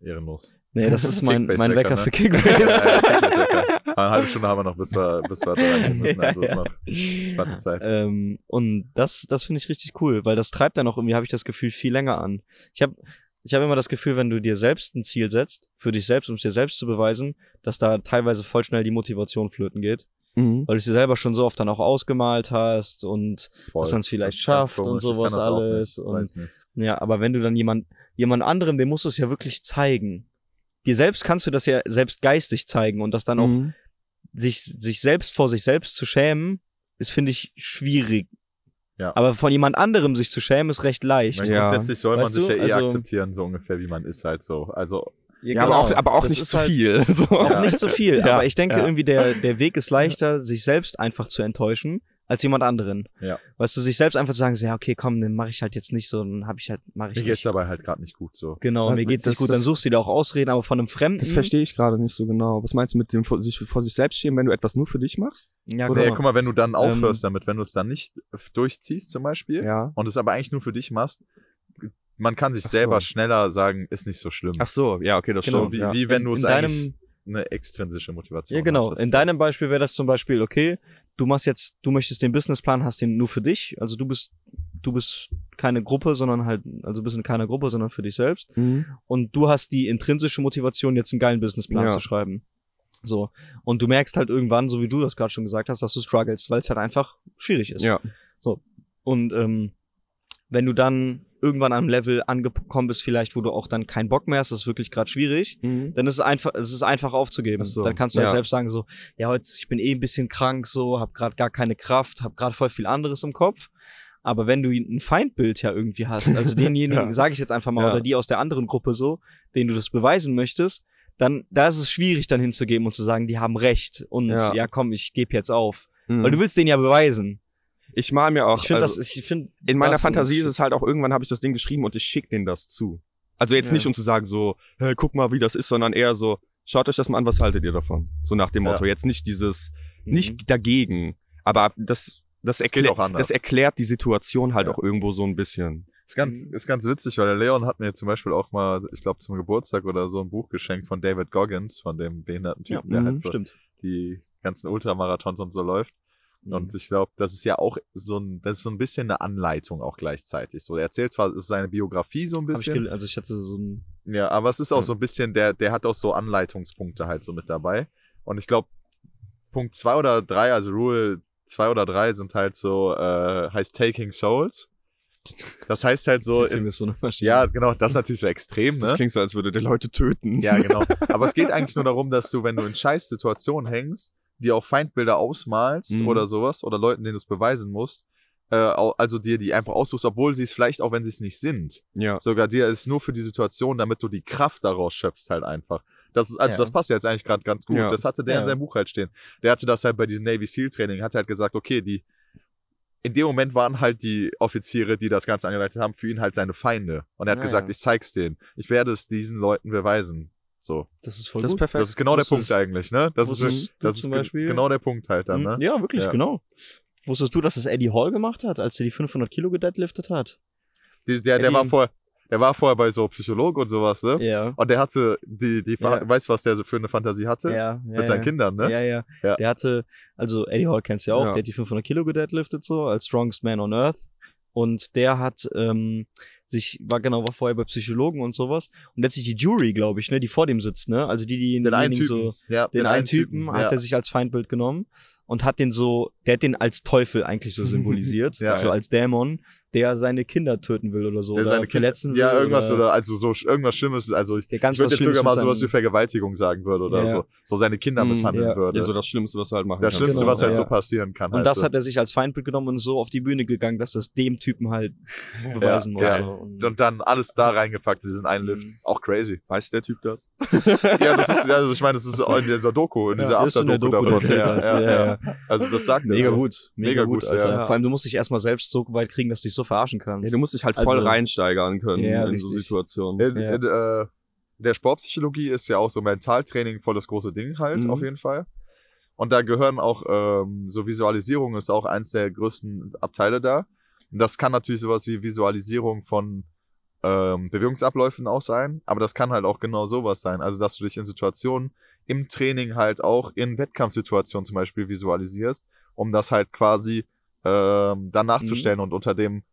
Ehrenlos. Nee, das ist [laughs] mein, Kickbase mein Wecker, Wecker ne? für Kickbase. [laughs] Eine halbe Stunde haben wir noch, bis wir, bis wir da reingehen müssen. Also ist noch spannende Zeit. Ähm, und das, das finde ich richtig cool, weil das treibt dann auch irgendwie, habe ich das Gefühl, viel länger an. Ich habe ich hab immer das Gefühl, wenn du dir selbst ein Ziel setzt, für dich selbst, um es dir selbst zu beweisen, dass da teilweise voll schnell die Motivation flöten geht, Mhm. weil du es dir selber schon so oft dann auch ausgemalt hast und Voll. dass man's vielleicht Das schafft und sowas auch alles und- ja, aber wenn du dann jemand, jemand anderem, dem musst du es ja wirklich zeigen. Dir selbst kannst du das ja selbst geistig zeigen und das dann auch Mhm. sich, sich selbst vor sich selbst zu schämen, ist, finde ich, schwierig. Ja. Aber von jemand anderem sich zu schämen, ist recht Ich leicht. Ja. Grundsätzlich soll man Weißt sich du, ja eh also- akzeptieren, so ungefähr, wie man ist halt so. Also, Ja, aber auch, aber auch Das nicht zu halt viel. [laughs] So. Auch Ja. nicht so viel. Ja, Aber ich denke ja. irgendwie, der, der Weg ist leichter, sich selbst einfach zu enttäuschen, als jemand anderen. Ja. Weißt du, sich selbst einfach zu sagen, so, ja, okay, komm, dann mache ich halt jetzt nicht so, dann habe ich halt, mache ich mir geht's nicht. dabei halt gerade nicht gut so. Genau, Ja, mir geht's das- nicht gut, das- dann suchst du dir auch Ausreden, aber von einem Fremden. Das verstehe ich gerade nicht so genau. Was meinst du mit dem vor sich, vor sich selbst schämen, wenn du etwas nur für dich machst? Ja, Oder- Nee, guck mal, wenn du dann aufhörst Ähm, damit, wenn du es dann nicht durchziehst zum Beispiel Ja. und es aber eigentlich nur für dich machst, man kann sich Ach so. selber schneller sagen, ist nicht so schlimm. Ach so, ja, okay, das Genau, so, wie, ja. wie wenn du es in eigentlich deinem- eine extrinsische Motivation Ja, genau. hattest. In deinem Beispiel wäre das zum Beispiel, okay, du machst jetzt, du möchtest den Businessplan, hast den nur für dich. Also du bist, du bist keine Gruppe, sondern halt, also du bist in keiner Gruppe, sondern für dich selbst. Mhm. Und du hast die intrinsische Motivation, jetzt einen geilen Businessplan Ja. zu schreiben. So. Und du merkst halt irgendwann, so wie du das gerade schon gesagt hast, dass du struggles, weil es halt einfach schwierig ist. Ja. Und ähm, wenn du dann irgendwann an einem Level angekommen bist, vielleicht, wo du auch dann keinen Bock mehr hast, das ist wirklich gerade schwierig, Mhm. dann ist es einfach, es ist einfach aufzugeben. So, Dann kannst du halt ja. selbst sagen so, ja, heute ich bin eh ein bisschen krank, so, hab gerade gar keine Kraft, hab gerade voll viel anderes im Kopf. Aber wenn du ein Feindbild ja irgendwie hast, also [laughs] denjenigen, Ja. sage ich jetzt einfach mal, Ja. oder die aus der anderen Gruppe so, denen du das beweisen möchtest, dann da ist es schwierig dann hinzugeben und zu sagen, die haben recht und ja, Ja. komm, ich gebe jetzt auf, Mhm. weil du willst denen ja beweisen. Ich mal mir auch. Ich finde also, das, ich finde in meiner das- Fantasie ist es halt auch irgendwann habe ich das Ding geschrieben und ich schick denen das zu. Also jetzt Ja. nicht um zu sagen so, hey, guck mal, wie das ist, sondern eher so, schaut euch das mal an, was haltet ihr davon? So nach dem Ja. Motto. Jetzt nicht dieses, Mhm. nicht dagegen, aber das, das, geht erklä auch anders. das erklärt die Situation halt Ja. auch irgendwo so ein bisschen. Ist ganz, Mhm. ist ganz witzig, weil der Leon hat mir zum Beispiel auch mal, ich glaube zum Geburtstag oder so ein Buch geschenkt von David Goggins, von dem behinderten ja, Typen, der mhm, halt so stimmt. die ganzen Ultramarathons und so läuft. Mhm. Und ich glaube, das ist ja auch so ein, das ist so ein bisschen eine Anleitung auch gleichzeitig. So, er erzählt zwar, es ist seine Biografie so ein ich bisschen, gel- also ich hatte so ein ja, aber es ist auch Ja. so ein bisschen, der, der hat auch so Anleitungspunkte halt so mit dabei. Und ich glaube, Punkt zwei oder drei, also Rule zwei oder drei sind halt so, äh, heißt Taking Souls. Das heißt halt so, ist so ja, genau, das ist natürlich so extrem, ne? Das klingt so, als würde der Leute töten. Ja, genau. [laughs] Aber es geht eigentlich nur darum, dass du, wenn du in scheiß Situationen hängst, dir auch Feindbilder ausmalst Mhm. oder sowas oder Leuten, denen du es beweisen musst, äh, also dir die einfach aussuchst, obwohl sie es vielleicht auch, wenn sie es nicht sind. Ja. Sogar dir ist nur für die Situation, damit du die Kraft daraus schöpfst halt einfach. Das ist, also Ja. das passt ja jetzt eigentlich gerade ganz gut. Ja. Das hatte der Ja. in seinem Buch halt stehen. Der hatte das halt bei diesem Navy SEAL Training, hat halt gesagt, okay, die, in dem Moment waren halt die Offiziere, die das Ganze angeleitet haben, für ihn halt seine Feinde. Und er hat Ja, gesagt, ich zeig's denen. Ich werde es diesen Leuten beweisen. So. Das ist voll Das ist gut. perfekt. Das ist genau der Punkt eigentlich, ne? Das ist, das ist zum ge- Beispiel- genau der Punkt halt dann, ne? Mhm. Ja, wirklich, Ja. genau. Wusstest du, dass das Eddie Hall gemacht hat, als er die 500 Kilo gedeadliftet hat? Dies- Der, der war vorher, der war vorher bei so Psychologe und sowas, ne? Ja. Und der hatte die, die, Ja. weißt du, was der so für eine Fantasie hatte? Ja, ja, Mit seinen ja. Kindern, ne? Ja, ja, Ja. Der hatte, also Eddie Hall kennst du ja auch, Ja. der hat die 500 Kilo gedeadliftet so, als Strongest Man on Earth. Und der hat ähm, sich, war genau, war vorher bei Psychologen und sowas. Und letztlich die Jury, glaube ich, ne, die vor dem sitzt, ne? Also die, die Den einen Typen. so, ja, den, einen Typen, hat ja. er sich als Feindbild genommen und hat den so, der hat den als Teufel eigentlich so [laughs] symbolisiert, Ja. so als Dämon, der seine Kinder töten will oder so, der oder seine Kinder, verletzen will. ja, irgendwas oder, also so irgendwas Schlimmes, also ich, der ich würde was jetzt sogar mal sowas wie Vergewaltigung sagen würde oder Ja. so, so seine Kinder Mm, misshandeln ja. würde. Ja, so das Schlimmste, was du halt machen das kannst. Schlimmste, Genau, was halt ja. so passieren kann. Und halt das so. hat er sich als Feindbild genommen und so auf die Bühne gegangen, dass das dem Typen halt beweisen muss. ja. So. Und, und dann alles da reingepackt in diesen einen Lift. Mhm. Auch crazy. Weiß der Typ das? [laughs] ja, das ist, ja, also ich meine, das ist auch in dieser Doku, in dieser After-Doku Doku davon. erzählt Ja, das. ja, Ja. Also das sagt er Mega gut, mega, gut, Alter. ja. Vor allem, du musst dich erstmal selbst so weit kriegen, dass dich so verarschen kannst. Ja, du musst dich halt voll Also- reinsteigern können Ja, in so richtig. Situationen. In, Ja. in, äh, der Sportpsychologie ist ja auch so Mentaltraining voll das große Ding halt, Mhm. auf jeden Fall. Und da gehören auch, ähm, so Visualisierung ist auch eins der größten Abteile da. Und das kann natürlich sowas wie Visualisierung von ähm, Bewegungsabläufen auch sein, aber das kann halt auch genau sowas sein. Also, dass du dich in Situationen im Training halt auch in Wettkampfsituationen zum Beispiel visualisierst, um das halt quasi ähm, dann nachzustellen und unter dem,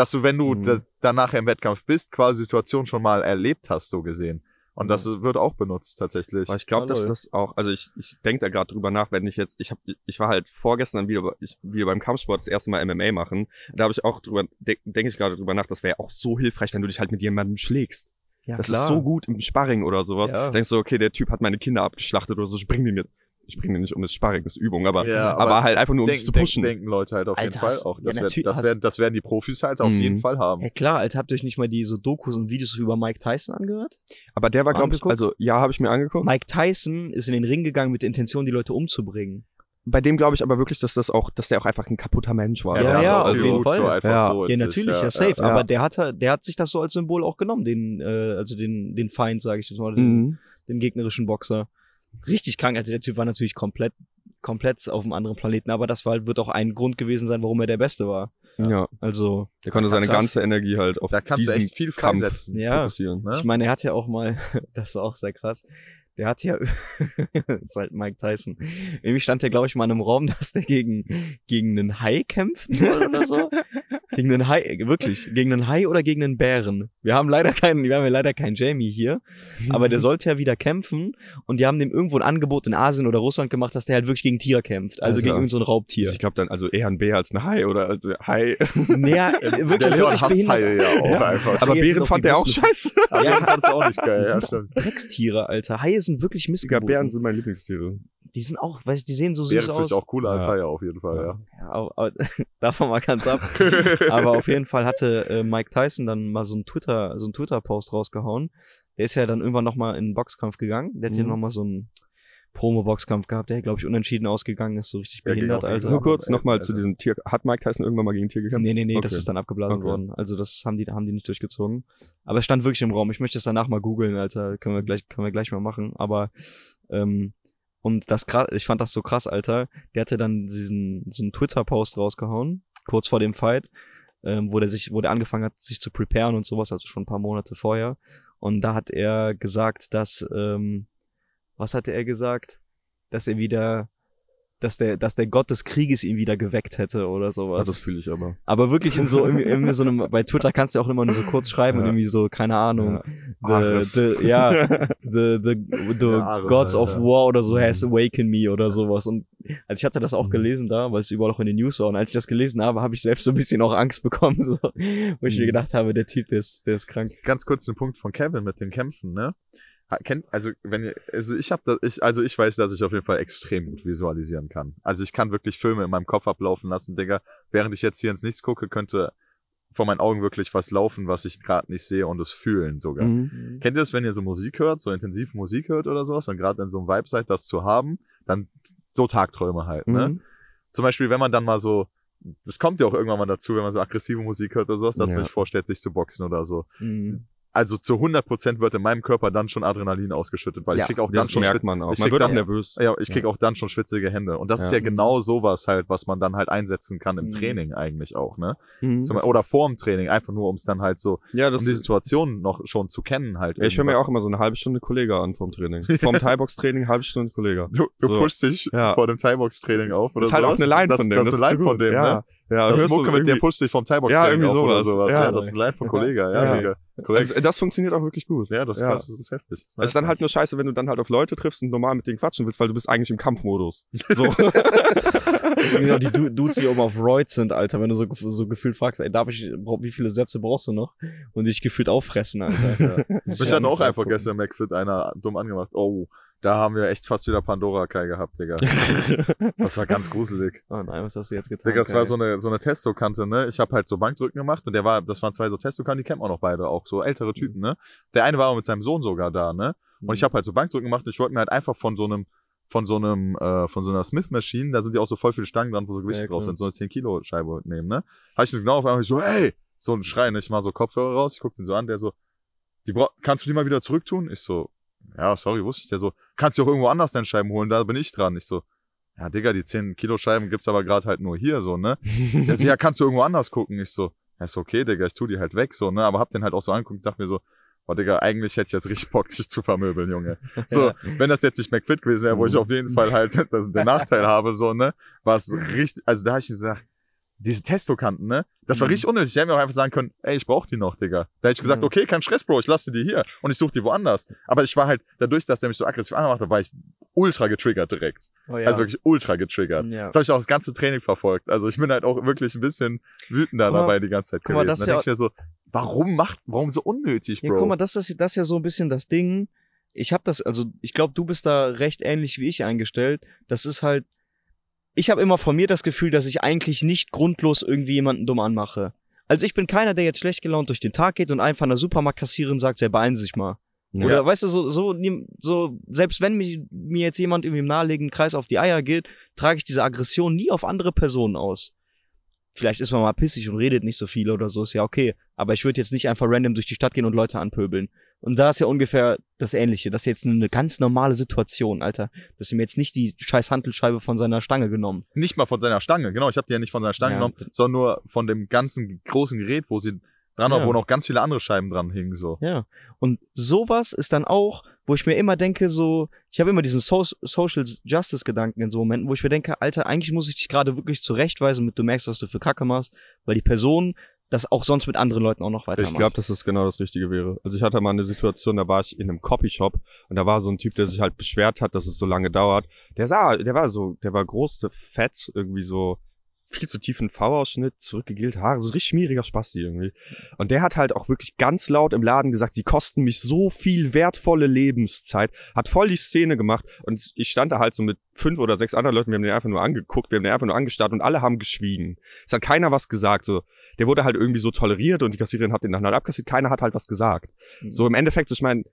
dass du, wenn du Mhm. da, danach im Wettkampf bist, quasi Situation schon mal erlebt hast, so gesehen. Und das wird auch benutzt tatsächlich. Aber ich glaube, dass das auch, also ich, ich denke da gerade drüber nach, wenn ich jetzt, ich habe, ich war halt vorgestern wieder, ich, wieder beim Kampfsport das erste Mal MMA machen. Da habe ich auch drüber, de denke ich gerade drüber nach, das wäre auch so hilfreich, wenn du dich halt mit jemandem schlägst. ja, Das ist so gut im Sparring oder sowas. Ja. Denkst du, okay, der Typ hat meine Kinder abgeschlachtet oder so, ich bring den jetzt. Ich bring den nicht um das Sparring, das ist Übung, aber, Ja, aber, aber halt einfach nur um denken, zu denken, pushen. denken Leute halt auf Alter, jeden Fall auch. ja, Das, werden, natürlich das, werden, das werden die Profis halt auf Mhm. jeden Fall haben. Ja klar, Alter, habt ihr euch nicht mal die so Dokus und Videos über Mike Tyson angehört? Aber der war, glaube ich, also ja, habe ich mir angeguckt. Mike Tyson ist in den Ring gegangen mit der Intention, die Leute umzubringen. Bei dem glaube ich aber wirklich, dass das auch, dass der auch einfach ein kaputter Mensch war. Ja, ja, auch auf jeden Fall. so Ja. so Ja, sich, natürlich, ja, safe. ja. Aber der hat, der hat sich das so als Symbol auch genommen, den, äh, also den, den Feind, sage ich jetzt mal, den, Mhm. den gegnerischen Boxer. Richtig krank. Also der Typ war natürlich komplett, komplett auf einem anderen Planeten, aber das war, wird auch ein Grund gewesen sein, warum er der Beste war. Ja. Also, Der konnte seine ganze Energie halt auf Da kannst du diesen echt viel Kampf freisetzen. ja. fokussieren. Ne? Ich meine, er hat ja auch mal, [laughs] das war auch sehr krass, der hat ja, [laughs] das ist halt Mike Tyson. Irgendwie stand der, glaube ich, mal in einem Raum, [laughs] dass der gegen, gegen einen Hai kämpfen soll oder so. [laughs] gegen einen Hai, wirklich, gegen einen Hai oder gegen einen Bären. Wir haben leider keinen, wir haben ja leider keinen Jamie hier, aber der sollte ja wieder kämpfen und die haben dem irgendwo ein Angebot in Asien oder Russland gemacht, dass der halt wirklich gegen Tier kämpft, also Alter. gegen irgendein so ein Raubtier. Also ich glaube dann also eher ein Bär als ein Hai oder als Hai. Naja, Der wirklich, das Leon wirklich behindert. Haie ja auch Ja. einfach. Aber sind Bären fand der auch scheiße. Aber Ja. fandst du auch nicht geil. Das Ja, sind stimmt. Dreckstiere, Alter. Haie sind wirklich Sogar missgeburten. Bären sind meine Lieblingstiere. Die sind auch, weißt du, die sehen so süß vielleicht aus. auch cooler als Ja. Haie auf jeden Fall, ja. Ja, aber, aber, [laughs] davon mal ganz ab. [laughs] aber auf jeden Fall hatte äh, Mike Tyson dann mal so einen Twitter, so einen Twitter-Post rausgehauen. Der ist ja dann irgendwann nochmal in den Boxkampf gegangen. Der hat hier Mhm. nochmal so einen Promo-Boxkampf gehabt, der, glaube ich, unentschieden ausgegangen ist, so richtig Ja, behindert, Alter. Nur kurz nochmal also- zu diesem Tier. Hat Mike Tyson irgendwann mal gegen Tier gekämpft? Nee, nee, nee, das Okay. ist dann abgeblasen Okay. worden. Also das haben die, haben die nicht durchgezogen. Aber es stand wirklich im Raum. Ich möchte es danach mal googeln, Alter. Können wir gleich, können wir gleich mal machen. Aber ähm, und das krass, ich fand das so krass, Alter. Der hatte dann diesen so einen Twitter-Post rausgehauen, kurz vor dem Fight, ähm, wo der sich, wo der angefangen hat, sich zu preparen und sowas, also schon ein paar Monate vorher. Und da hat er gesagt, dass ähm, was hatte er gesagt? Dass er wieder dass der, dass der Gott des Krieges ihn wieder geweckt hätte oder sowas. Ja, das fühle ich aber. Aber wirklich in so, irgendwie, irgendwie so einem, bei Twitter kannst du auch immer nur so kurz schreiben und Ja. irgendwie so, keine Ahnung, Ares. the, the, [laughs] ja, the, the, the Ja, Ares Gods halt, of ja. War oder so Mhm. has awakened me oder sowas. Und also ich hatte das auch Mhm. gelesen da, weil es überall auch in den News war. Und als ich das gelesen habe, habe ich selbst so ein bisschen auch Angst bekommen, so, wo ich mir Mhm. gedacht habe, der Typ, der ist, der ist krank. Ganz kurz den Punkt von Kevin mit den Kämpfen, ne? Kennt, also wenn ihr, also ich habe ich, also ich weiß, dass ich auf jeden Fall extrem gut visualisieren kann. Also ich kann wirklich Filme in meinem Kopf ablaufen lassen, Digga. Während ich jetzt hier ins Nichts gucke, könnte vor meinen Augen wirklich was laufen, was ich gerade nicht sehe und es fühlen sogar. Mhm. Kennt ihr das, wenn ihr so Musik hört, so intensiv Musik hört oder sowas und gerade in so einem Vibe seid, das zu haben, dann so Tagträume halt, ne? Mhm. Zum Beispiel, wenn man dann mal so das kommt ja auch irgendwann mal dazu, wenn man so aggressive Musik hört oder sowas, dass man Ja. sich vorstellt, sich zu boxen oder so. Mhm. Also zu 100% wird in meinem Körper dann schon Adrenalin ausgeschüttet, weil Ja. ich krieg auch Ja, dann das schon merkt man auch. ich Man krieg wird auch dann- nervös. ja, ich krieg auch dann schon schwitzige Hände. Und das ist Ja. ja genau sowas halt, was man dann halt einsetzen kann im Mhm. Training eigentlich auch, ne? Mhm. Zum, oder vorm Training, einfach nur, um es dann halt so, Ja, das um die Situation noch schon zu kennen halt. ja, ich höre mir auch immer so eine halbe Stunde Kollege an vom Training. [laughs] Vom Thai-Box-Training halbe Stunde Kollege. Du, du So. pushst dich Ja. vor dem Thai-Box-Training auf oder Das ist halt auch sowas. eine Line das, von dem. Das ist eine Line von dem, ja. ne? Ja, Das hörst Mucke du mit der irgendwie- pusht dich vom Ja, Thai-Box-Training irgendwie sowas. sowas. Ja. Ja, das ist eine Line von Kollege, ja, Ja. Korrekt. Also, das funktioniert auch wirklich gut. Ja, das ist Ja. krass, das ist heftig. Das Es ist dann halt nur scheiße, wenn du dann halt auf Leute triffst und normal mit denen quatschen willst, weil du bist eigentlich im Kampfmodus. [laughs] So. Deswegen genau die Du- Dudes, die oben auf Roids sind, Alter, wenn du so, so gefühlt fragst, ey, darf ich, wie viele Sätze brauchst du noch? Und dich gefühlt auffressen, Alter. [laughs] Mich hat auch einfach gestern McFit einer dumm angemacht. Oh, da haben wir echt fast wieder Pandora Kai gehabt, Digga. [laughs] Das war ganz gruselig. Oh nein, was hast du jetzt getan? Digga, das war so eine, so eine Testokante, ne? Ich habe halt so Bankdrücken gemacht und der war, das waren zwei so Testokanten, die kennt man auch beide, auch so ältere Typen, ne? Der eine war auch mit seinem Sohn sogar da, ne? Und ich habe halt so Bankdrücken gemacht und ich wollte mir halt einfach von so einem, von so einem, äh, von so einer Smith Machine, da sind ja auch so voll viele Stangen dran, wo so Gewichte Ja, drauf sind, so eine 10 Kilo Scheibe nehmen, ne? Habe ich mir genau auf einmal so, ey! So ein Schrei, ne? Ich mach so Kopfhörer raus, ich guck den so an, der so, die bra kannst du die mal wieder zurücktun? Ich so, ja, sorry, wusste ich. Der so, kannst du auch irgendwo anders deine Scheiben holen, da bin ich dran. Ich so, ja, Digga, die 10 Kilo Scheiben gibt's aber gerade halt nur hier, so, ne? Der so, ja, [laughs] kannst du irgendwo anders gucken? Ich so, ja, ist okay, Digga, ich tu die halt weg, so, ne? Aber hab den halt auch so angeguckt dachte mir so, boah, Digga, eigentlich hätte ich jetzt richtig Bock, dich zu vermöbeln, Junge. [laughs] So, Ja. wenn das jetzt nicht McFit gewesen wäre, wo ich auf jeden Fall halt [laughs] das, den Nachteil habe, so, ne? War es richtig, also da hab ich gesagt, diese Testokanten, ne? Das war Mhm. richtig unnötig. Ich hätte mir auch einfach sagen können, ey, ich brauch die noch, Digga. Da hätte ich gesagt, Ja. okay, kein Stress, Bro, ich lasse die hier und ich suche die woanders. Aber ich war halt, dadurch, dass der mich so aggressiv angemacht hat, war ich ultra getriggert direkt. Oh, ja. Also wirklich ultra getriggert. ja. Jetzt habe ich auch das ganze Training verfolgt. Also ich bin halt auch wirklich ein bisschen wütender mal- dabei die ganze Zeit guck mal, gewesen. das Da ist ja denke ich mir so, warum macht, warum so unnötig, Ja, Bro? guck mal, das ist, das ist ja so ein bisschen das Ding. Ich habe das, also ich glaube, du bist da recht ähnlich wie ich eingestellt. Das ist halt, ich habe immer von mir das Gefühl, dass ich eigentlich nicht grundlos irgendwie jemanden dumm anmache. Also ich bin keiner, der jetzt schlecht gelaunt durch den Tag geht und einfach an der Supermarktkassiererin sagt, ja, beeilen Sie sich mal. Ja. Oder weißt du, so, so, so, selbst wenn mich, mir jetzt jemand irgendwie im naheliegenden Kreis auf die Eier geht, trage ich diese Aggression nie auf andere Personen aus. Vielleicht ist man mal pissig und redet nicht so viel oder so, ist ja okay. Aber ich würde jetzt nicht einfach random durch die Stadt gehen und Leute anpöbeln. Und da ist ja ungefähr das Ähnliche. Das ist jetzt eine ganz normale Situation, Alter. Das ist ihm jetzt nicht die scheiß Handelscheibe von seiner Stange genommen. Nicht mal von seiner Stange, genau. Ich habe die ja nicht von seiner Stange Ja. genommen, sondern nur von dem ganzen großen Gerät, wo sie dran war, Ja. wo noch ganz viele andere Scheiben dran hingen, so. Ja. Und sowas ist dann auch, wo ich mir immer denke, so, ich habe immer diesen so Social Justice Gedanken in so Momenten, wo ich mir denke, Alter, eigentlich muss ich dich gerade wirklich zurechtweisen, damit du merkst, was du für Kacke machst, weil die Person das auch sonst mit anderen Leuten auch noch weitermacht. Ich glaube, dass das genau das Richtige wäre. Also ich hatte mal eine Situation, da war ich in einem Copyshop und da war so ein Typ, der sich halt beschwert hat, dass es so lange dauert. Der sah, der war so, der war groß, fett, irgendwie so viel zu tiefen V-Ausschnitt, zurückgegelte Haare, so richtig schmieriger Spasti irgendwie. Und der hat halt auch wirklich ganz laut im Laden gesagt, sie kosten mich so viel wertvolle Lebenszeit, hat voll die Szene gemacht und ich stand da halt so mit fünf oder sechs anderen Leuten, wir haben den einfach nur angeguckt, wir haben den einfach nur angestarrt und alle haben geschwiegen. Es hat keiner was gesagt, so. Der wurde halt irgendwie so toleriert und die Kassiererin hat den dann halt abkassiert, keiner hat halt was gesagt. Mhm. So im Endeffekt, ich meine,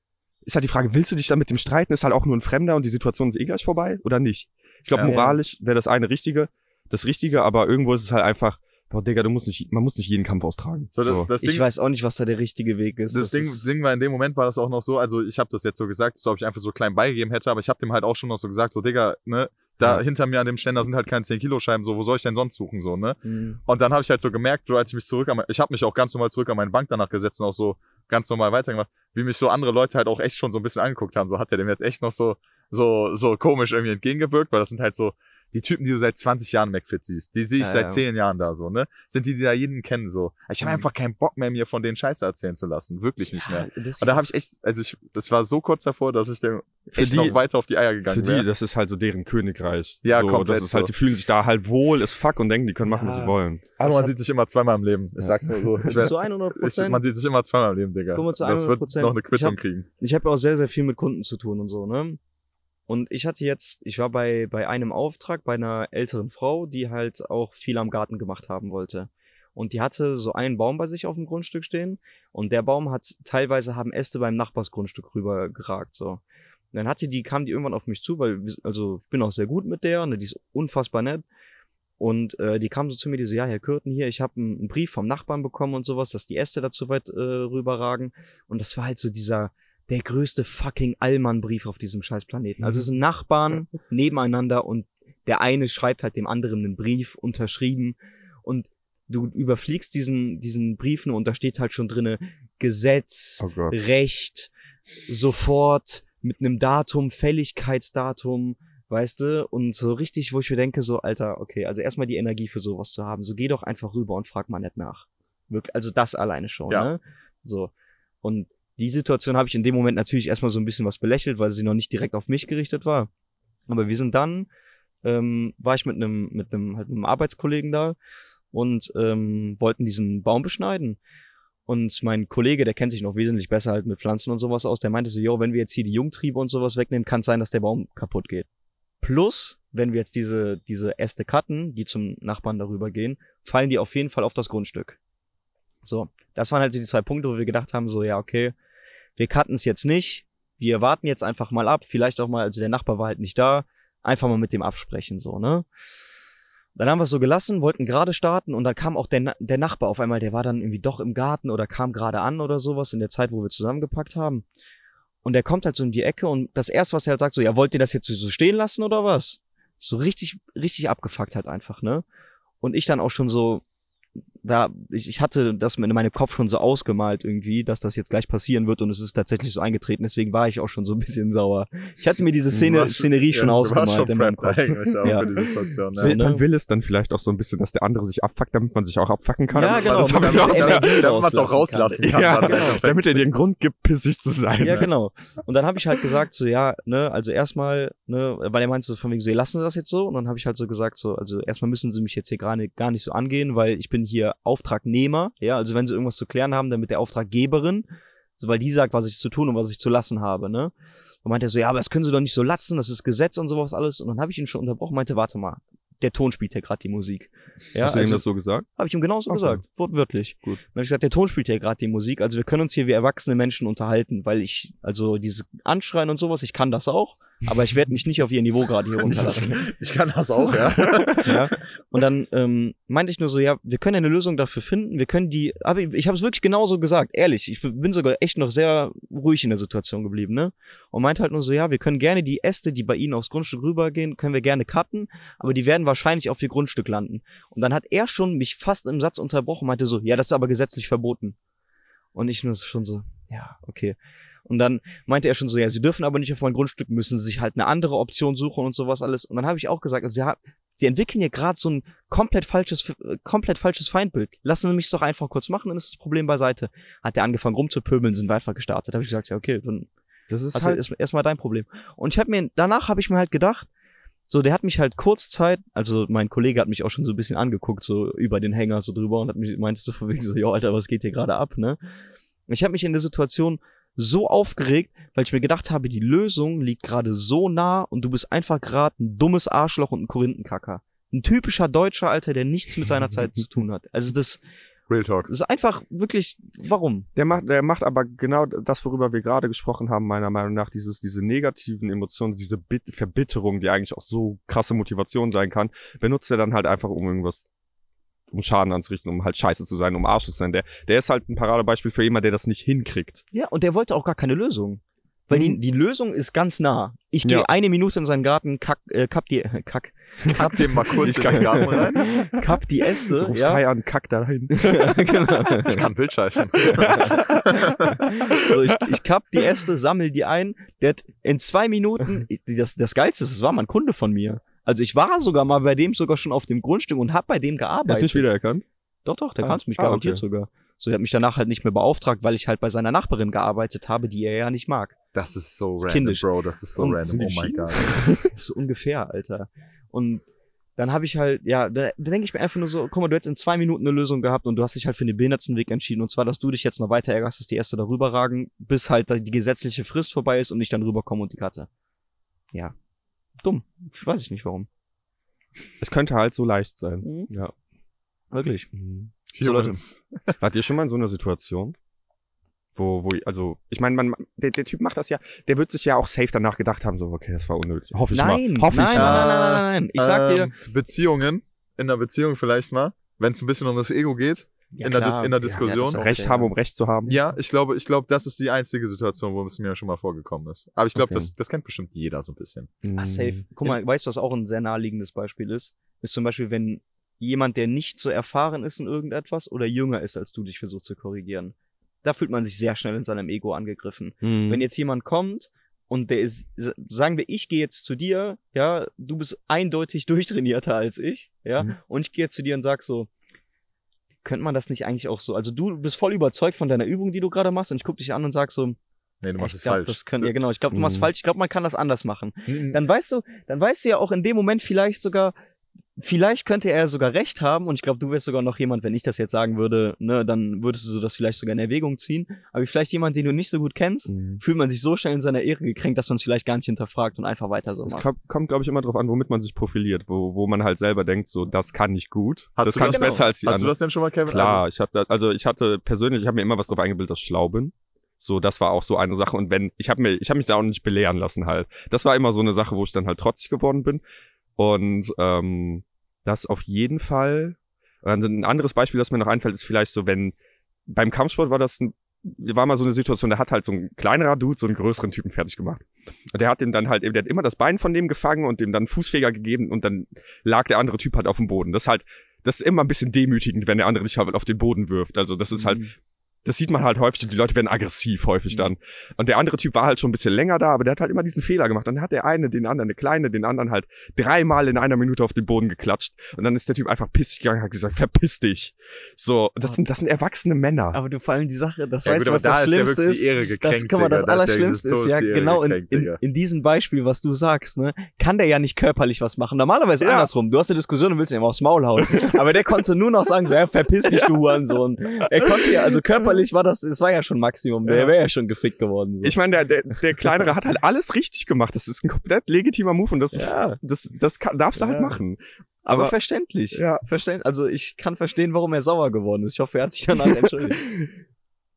ist halt die Frage, willst du dich dann mit dem streiten, ist halt auch nur ein Fremder und die Situation ist eh gleich vorbei oder nicht? Ich glaube, Ja. moralisch wäre das eine richtige, das Richtige, aber irgendwo ist es halt einfach, boah, Digga, du musst nicht, man muss nicht jeden Kampf austragen. So, So. das, das ich Ding, weiß auch nicht, was da der richtige Weg ist. das Ding, ist, Ding war in dem Moment war das auch noch so, also ich habe das jetzt so gesagt, so ob ich einfach so klein beigegeben hätte, aber ich habe dem halt auch schon noch so gesagt, so Digga, ne, da Ja. hinter mir an dem Ständer sind halt keine 10 Kilo Scheiben, so wo soll ich denn sonst suchen, so, ne? Mhm. Und dann habe ich halt so gemerkt, so als ich mich zurück an ich habe mich auch ganz normal zurück an meine Bank danach gesetzt und auch so ganz normal weitergemacht, wie mich so andere Leute halt auch echt schon so ein bisschen angeguckt haben. So hat er dem jetzt echt noch so so so komisch irgendwie entgegengewirkt, weil das sind halt so die Typen, die du seit 20 Jahren McFit siehst, die sehe ich Ja, seit ja. 10 Jahren da so, ne? Sind die, die da jeden kennen so. Ich habe Mhm. einfach keinen Bock mehr, mir von denen Scheiße erzählen zu lassen, wirklich nicht mehr. Und da habe ich echt, also ich, das war so kurz davor, dass ich dem Für echt die- noch weiter auf die Eier Für gegangen die, das ist halt so deren Königreich. Ja, so, komplett Das ist halt, die fühlen sich da halt wohl as fuck und denken, die können machen, was sie wollen. Aber Ich man sieht sich immer zweimal im Leben. Ich sag's nur so. [laughs] Ich wär, zu 100 ich, Prozent. man sieht sich immer zweimal im Leben, Digga. Guck mal, zu das wird 100%. noch eine Ich Quittung hab- kriegen. ich habe auch sehr, sehr viel mit Kunden zu tun und so, ne? Und ich hatte jetzt, ich war bei, bei einem Auftrag bei einer älteren Frau, die halt auch viel am Garten gemacht haben wollte. Und die hatte so einen Baum bei sich auf dem Grundstück stehen und der Baum hat, teilweise haben Äste beim Nachbarsgrundstück rübergeragt, so. Und dann hat sie die, kam die irgendwann auf mich zu, weil, also, ich bin auch sehr gut mit der, ne, die ist unfassbar nett. Und äh, die kamen so zu mir, die so, ja, Herr Kürten hier, ich habe einen, einen Brief vom Nachbarn bekommen und sowas, dass die Äste dazu weit äh, rüberragen. Und das war halt so dieser, der größte fucking Allmann-Brief auf diesem scheiß Planeten. Also es sind Nachbarn nebeneinander und der eine schreibt halt dem anderen einen Brief, unterschrieben. Und du überfliegst diesen, diesen Brief nur und da steht halt schon drinne Gesetz, Oh. Recht, sofort, mit einem Datum, Fälligkeitsdatum, weißt du? Und so richtig, wo ich mir denke, so, Alter, okay, also erstmal die Energie für sowas zu haben. So geh doch einfach rüber und frag mal nicht nach. Wirklich, also das alleine schon, Ja. ne? So. Und die Situation habe ich in dem Moment natürlich erstmal so ein bisschen was belächelt, weil sie noch nicht direkt auf mich gerichtet war. Aber wir sind dann, ähm, war ich mit einem, mit einem, halt einem Arbeitskollegen da und ähm, wollten diesen Baum beschneiden. Und mein Kollege, der kennt sich noch wesentlich besser halt mit Pflanzen und sowas aus, der meinte so, yo, wenn wir jetzt hier die Jungtriebe und sowas wegnehmen, kann es sein, dass der Baum kaputt geht. Plus, wenn wir jetzt diese, diese Äste cutten, die zum Nachbarn darüber gehen, fallen die auf jeden Fall auf das Grundstück. So, das waren halt so die zwei Punkte, wo wir gedacht haben, so, ja, okay, wir cutten es jetzt nicht, wir warten jetzt einfach mal ab, vielleicht auch mal, also der Nachbar war halt nicht da, einfach mal mit dem absprechen, so, ne? Dann haben wir es so gelassen, wollten gerade starten und dann kam auch der, der Nachbar auf einmal, der war dann irgendwie doch im Garten oder kam gerade an oder sowas in der Zeit, wo wir zusammengepackt haben. Und der kommt halt so in die Ecke und das erste, was er halt sagt, so, ja, wollt ihr das jetzt so stehen lassen oder was? So richtig, richtig abgefuckt halt einfach, ne? Und ich dann auch schon so, da, ich, ich hatte das in meinem Kopf schon so ausgemalt irgendwie, dass das jetzt gleich passieren wird und es ist tatsächlich so eingetreten, deswegen war ich auch schon so ein bisschen sauer. Ich hatte mir diese Szene, warst- Szenerie schon ja, ausgemalt schon in meinem Kopf. eigentlich auch [laughs] Ja. für die Situation. So, Ja. ne? Man will es dann vielleicht auch so ein bisschen, dass der andere sich abfuckt, damit man sich auch abfucken kann. Ja, genau, Das damit ich man auch das so- Energie dass man es auch rauslassen rauslassen kann. kann. Ja, genau. Damit er dir einen Grund gibt, pissig zu sein. Ja, ne? genau. Und dann habe ich halt gesagt, so, ja, ne, also erstmal, ne, weil er meinte so von wegen so, ihr lassen Sie das jetzt so? Und dann habe ich halt so gesagt, so, also erstmal müssen Sie mich jetzt hier gerade gar nicht so angehen, weil ich bin hier Auftragnehmer, ja, also wenn Sie irgendwas zu klären haben, dann mit der Auftraggeberin, so, weil die sagt, was ich zu tun und was ich zu lassen habe, ne? Und meinte er so, ja, aber das können Sie doch nicht so lassen, das ist Gesetz und sowas alles. Und dann habe ich ihn schon unterbrochen, meinte, warte mal, der Ton spielt hier gerade die Musik. Ja, Hast du ihm also- das so gesagt? habe ich ihm genauso Okay. gesagt, wortwörtlich. Gut. Dann habe ich gesagt, der Ton spielt hier gerade die Musik, also wir können uns hier wie erwachsene Menschen unterhalten, weil ich, also dieses Anschreien und sowas, ich kann das auch, aber ich werde mich nicht auf ihr Niveau gerade hier [laughs] runterlassen. Ich kann das auch, ja. [laughs] ja. Und dann ähm, meinte ich nur so, ja, wir können eine Lösung dafür finden, wir können die, aber ich, ich habe es wirklich genauso gesagt, ehrlich, ich bin sogar echt noch sehr ruhig in der Situation geblieben, ne? Und meinte halt nur so, ja, wir können gerne die Äste, die bei Ihnen aufs Grundstück rübergehen, können wir gerne cutten, aber die werden wahrscheinlich auf Ihr Grundstück landen. Und dann hat er schon mich fast im Satz unterbrochen, meinte so, ja, das ist aber gesetzlich verboten. Und ich nur schon so, ja, okay. Und dann meinte er schon so, ja, sie dürfen aber nicht auf mein Grundstück, müssen sie sich halt eine andere Option suchen und sowas alles. Und dann habe ich auch gesagt, also sie, ha- sie entwickeln hier gerade so ein komplett falsches, äh, komplett falsches Feindbild. Lassen Sie mich doch einfach kurz machen, dann ist das Problem beiseite. Hat er angefangen rumzupöbeln, sind wir einfach gestartet. Da habe ich gesagt, ja, okay, dann Das ist also halt, erstmal dein Problem. Und ich habe mir, danach habe ich mir halt gedacht, so, der hat mich halt kurz Zeit, also mein Kollege hat mich auch schon so ein bisschen angeguckt, so über den Hänger so drüber und hat mich, meinte so von wegen so, jo, Alter, was geht hier gerade ab, ne? Ich habe mich in der Situation so aufgeregt, weil ich mir gedacht habe, die Lösung liegt gerade so nah und du bist einfach gerade ein dummes Arschloch und ein Korinthenkacker. Ein typischer Deutscher, Alter, der nichts mit seiner Zeit zu tun hat. Also das, Real Talk. das ist einfach wirklich, warum? der macht, der macht aber genau das, worüber wir gerade gesprochen haben, meiner Meinung nach, dieses, diese negativen Emotionen, diese Bit Verbitterung, die eigentlich auch so krasse Motivation sein kann, benutzt er dann halt einfach, um irgendwas, um Schaden anzurichten, um halt scheiße zu sein, um Arsch zu sein. Der, der ist halt ein Paradebeispiel für jemand, der das nicht hinkriegt. Ja, und der wollte auch gar keine Lösung. Weil die, Mhm. die Lösung ist ganz nah. Ich gehe Ja. eine Minute in seinen Garten, kack, äh, kapp die, äh, [laughs] kack, Kack dem mal kurz in den Garten rein. [laughs] kapp die Äste, rufst ja. Kai an, kack da rein. genau. [laughs] Ich kann Bild scheißen. so, ich, ich kapp die Äste, sammel die ein. Der hat in zwei Minuten, das, das Geilste ist, das war mal ein Kunde von mir. Also ich war sogar mal bei dem sogar schon auf dem Grundstück und hab bei dem Hast gearbeitet. du mich wiedererkannt? Doch, doch, der Ah, kannte mich ah, garantiert okay. sogar. So, der hat mich danach halt nicht mehr beauftragt, weil ich halt bei seiner Nachbarin gearbeitet habe, die er ja nicht mag. Das ist so ist random, kindisch. Bro. Das ist so Und random. Oh mein? Gott. [laughs] so ungefähr, Alter. Und dann habe ich halt, ja, da, da denke ich mir einfach nur so, guck mal, du hättest in zwei Minuten eine Lösung gehabt und du hast dich halt für den Behindertenweg entschieden. Und zwar, dass du dich jetzt noch weiter ärgerst, dass die Äste darüber ragen, bis halt die gesetzliche Frist vorbei ist und ich dann rüberkomme und die Karte. Ja. Dumm. Weiß ich nicht warum. Es könnte halt so leicht sein. Mhm. Ja. Wirklich. So, Leute. [laughs] Wart ihr schon mal in so einer Situation? Wo, wo, also, ich meine, man, der, der Typ macht das ja, der wird sich ja auch safe danach gedacht haben, so, okay, das war unnötig. Hoffe ich Nein, mal. Hoffe nein, ich nein, mal. nein, nein, nein, nein. Ich sag dir, Ähm, Beziehungen in einer Beziehung vielleicht mal, wenn es ein bisschen um das Ego geht. In der in der Diskussion. auch, Recht ja. haben, um Recht zu haben. Ja, ich glaube, ich glaube, das ist die einzige Situation, wo es mir schon mal vorgekommen ist. Aber ich glaube, Okay. das, das kennt bestimmt jeder so ein bisschen. Mhm. Ah, safe. Guck mal, weißt du, was auch ein sehr naheliegendes Beispiel ist? Ist zum Beispiel, wenn jemand, der nicht so erfahren ist in irgendetwas oder jünger ist, als du dich versucht zu korrigieren. Da fühlt man sich sehr schnell in seinem Ego angegriffen. Mhm. Wenn jetzt jemand kommt und der ist, sagen wir, ich gehe jetzt zu dir, ja, du bist eindeutig [laughs] durchtrainierter als ich, ja, Mhm. und ich gehe jetzt zu dir und sag so, könnte man das nicht eigentlich auch so, also du bist voll überzeugt von deiner Übung, die du gerade machst, und ich guck dich an und sag so, Nee, du machst ich es glaube, falsch. das könnte, ja genau, ich glaube, du machst Mhm. falsch, ich glaube, man kann das anders machen. Dann, Dann weißt du, dann weißt du ja auch in dem Moment vielleicht sogar, vielleicht könnte er sogar recht haben und ich glaube, du wärst sogar noch jemand, wenn ich das jetzt sagen würde, ne, dann würdest du so das vielleicht sogar in Erwägung ziehen. Aber vielleicht jemand, den du nicht so gut kennst, Mhm. fühlt man sich so schnell in seiner Ehre gekränkt, dass man es vielleicht gar nicht hinterfragt und einfach weiter so Es macht. kommt, kommt glaube ich, immer drauf an, womit man sich profiliert, wo, wo man halt selber denkt, so, das kann ich gut. Hast das du kann das- ich besser als die hast du anderen. das denn schon mal, Kevin? Klar, ich hatte, also ich hatte persönlich, ich habe mir immer was drauf eingebildet, dass ich schlau bin. So, das war auch so eine Sache. Und wenn, ich habe mir, ich habe mich da auch nicht belehren lassen halt. Das war immer so eine Sache, wo ich dann halt trotzig geworden bin. Und ähm, das auf jeden Fall. Und ein anderes Beispiel, das mir noch einfällt, ist vielleicht so, wenn beim Kampfsport war das ein, war mal so eine Situation, der hat halt so ein kleinerer Dude so einen größeren Typen fertig gemacht. Und der hat dem dann halt, der hat immer das Bein von dem gefangen und dem dann Fußfeger gegeben und dann lag der andere Typ halt auf dem Boden. Das ist halt, das ist immer ein bisschen demütigend, wenn der andere dich halt auf den Boden wirft. Also das ist halt, Mhm. Das sieht man halt häufig, die Leute werden aggressiv häufig Mhm. dann. Und der andere Typ war halt schon ein bisschen länger da, aber der hat halt immer diesen Fehler gemacht. Dann hat der eine den anderen, der Kleine, den anderen halt dreimal in einer Minute auf den Boden geklatscht. Und dann ist der Typ einfach pissig gegangen und hat gesagt, verpiss dich. So, das sind, das sind erwachsene Männer. Aber du vor allem die Sache, das Ja, weißt gut, du, was da das ist ja Schlimmste ist? Ehre gekränkt, Das, guck mal, Digga. das Da ist ja Allerschlimmste ist ja genau in, in, in diesem Beispiel, was du sagst, ne, kann der ja nicht körperlich was machen. Normalerweise Ja. andersrum. Du hast eine Diskussion und willst ihm aufs Maul hauen. [laughs] Aber der konnte nur noch sagen, so, ja, verpiss dich, du Hurensohn. Er konnte ja, also [laughs] körperlich war das, es war ja schon Maximum. Der Ja. wäre ja schon gefickt geworden. So. Ich meine, der, der, der Kleinere hat halt alles richtig gemacht. Das ist ein komplett legitimer Move und das, Ja. das, das kann, darfst du Ja. halt machen. aber, aber- verständlich. Ja. Verständ, also ich kann verstehen, warum er sauer geworden ist. Ich hoffe, er hat sich danach [laughs] entschuldigt.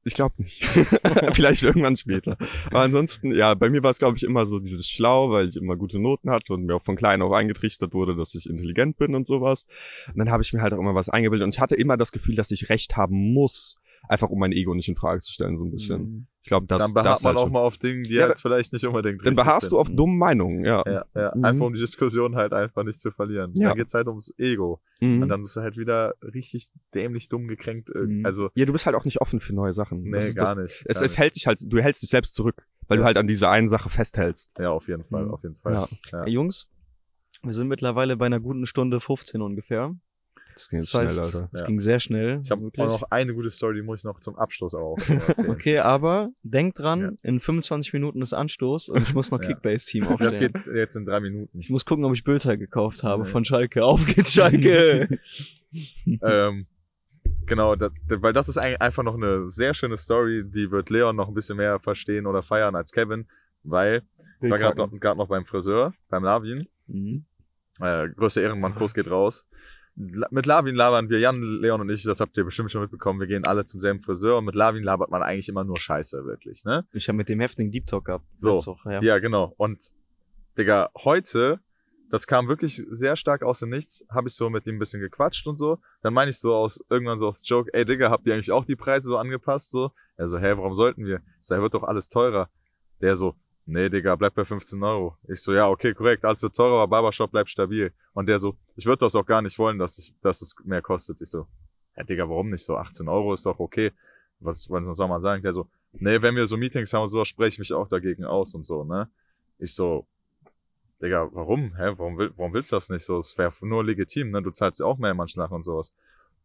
Ich glaube nicht. [laughs] Vielleicht irgendwann später. Aber ansonsten, ja, bei mir war es, glaube ich, immer so dieses Schlau, weil ich immer gute Noten hatte und mir auch von klein auf eingetrichtert wurde, dass ich intelligent bin und sowas. Und dann habe ich mir halt auch immer was eingebildet und ich hatte immer das Gefühl, dass ich recht haben muss, einfach um mein Ego nicht in Frage zu stellen, so ein bisschen. Mhm. Ich glaube, das, dann beharrt das man halt auch schon. mal auf Dingen, die Ja, halt vielleicht nicht unbedingt Dann beharrst sind. du auf dummen Meinungen, ja. Ja, ja. Mhm. Einfach um die Diskussion halt einfach nicht zu verlieren. Ja. Da geht's halt ums Ego. Mhm. Und dann bist du halt wieder richtig dämlich dumm gekränkt. äh, Mhm. Also, ja, du bist halt auch nicht offen für neue Sachen. nee, Das ist gar das, nicht. Es, gar es hält dich halt, du hältst dich selbst zurück, weil du halt an dieser einen Sache festhältst. Ja, auf jeden Fall, Mhm. auf jeden Fall. Ja. Ja. Hey, Jungs, wir sind mittlerweile bei einer guten Stunde 15 ungefähr. Das geht Das schnell, heißt, Alter. es Ja. ging sehr schnell. Ich habe wirklich. auch noch eine gute Story, die muss ich noch zum Abschluss auch erzählen. [laughs] Okay, aber denkt dran, Ja. in 25 Minuten ist Anstoß und ich muss noch. [laughs] Kickbase-Team Das aufstellen. geht jetzt in drei Minuten. Ich muss gucken, ob ich Bülter gekauft habe von Schalke. Auf geht's, Schalke! [laughs] ähm, genau, das, weil das ist einfach noch eine sehr schöne Story, die wird Leon noch ein bisschen mehr verstehen oder feiern als Kevin, weil ich war gerade noch, noch beim Friseur, beim Lavin. Mhm. Äh, größter Ehrenmann, Kurs geht raus. Mit Lavin labern wir, Jan, Leon und ich, das habt ihr bestimmt schon mitbekommen, wir gehen alle zum selben Friseur und mit Lavin labert man eigentlich immer nur Scheiße, wirklich, ne? Ich habe mit dem heftigen Deep Talk gehabt. So. Woche, ja. Ja, genau. Und, Digga, heute, das kam wirklich sehr stark aus dem Nichts, habe ich so mit ihm ein bisschen gequatscht und so. Dann meine ich so aus, irgendwann so aus Joke, ey Digga, habt ihr eigentlich auch die Preise so angepasst, so? Er so, hä, warum sollten wir? Ich so, wird doch alles teurer. Der so, nee, Digga, bleib bei 15 Euro. Ich so, ja, okay, korrekt, alles wird teurer, aber Barbershop bleibt stabil. Und der so, ich würde das auch gar nicht wollen, dass ich, dass es mehr kostet. Ich so, ja, Digga, warum nicht so? 18 Euro ist doch okay. Was wollen soll man sagen? Der so, nee, wenn wir so Meetings haben und so, spreche ich mich auch dagegen aus und so, ne? Ich so, Digga, warum? Hä, warum, will, warum willst du das nicht so? Es wäre nur legitim, ne? Du zahlst ja auch mehr Sachen und sowas.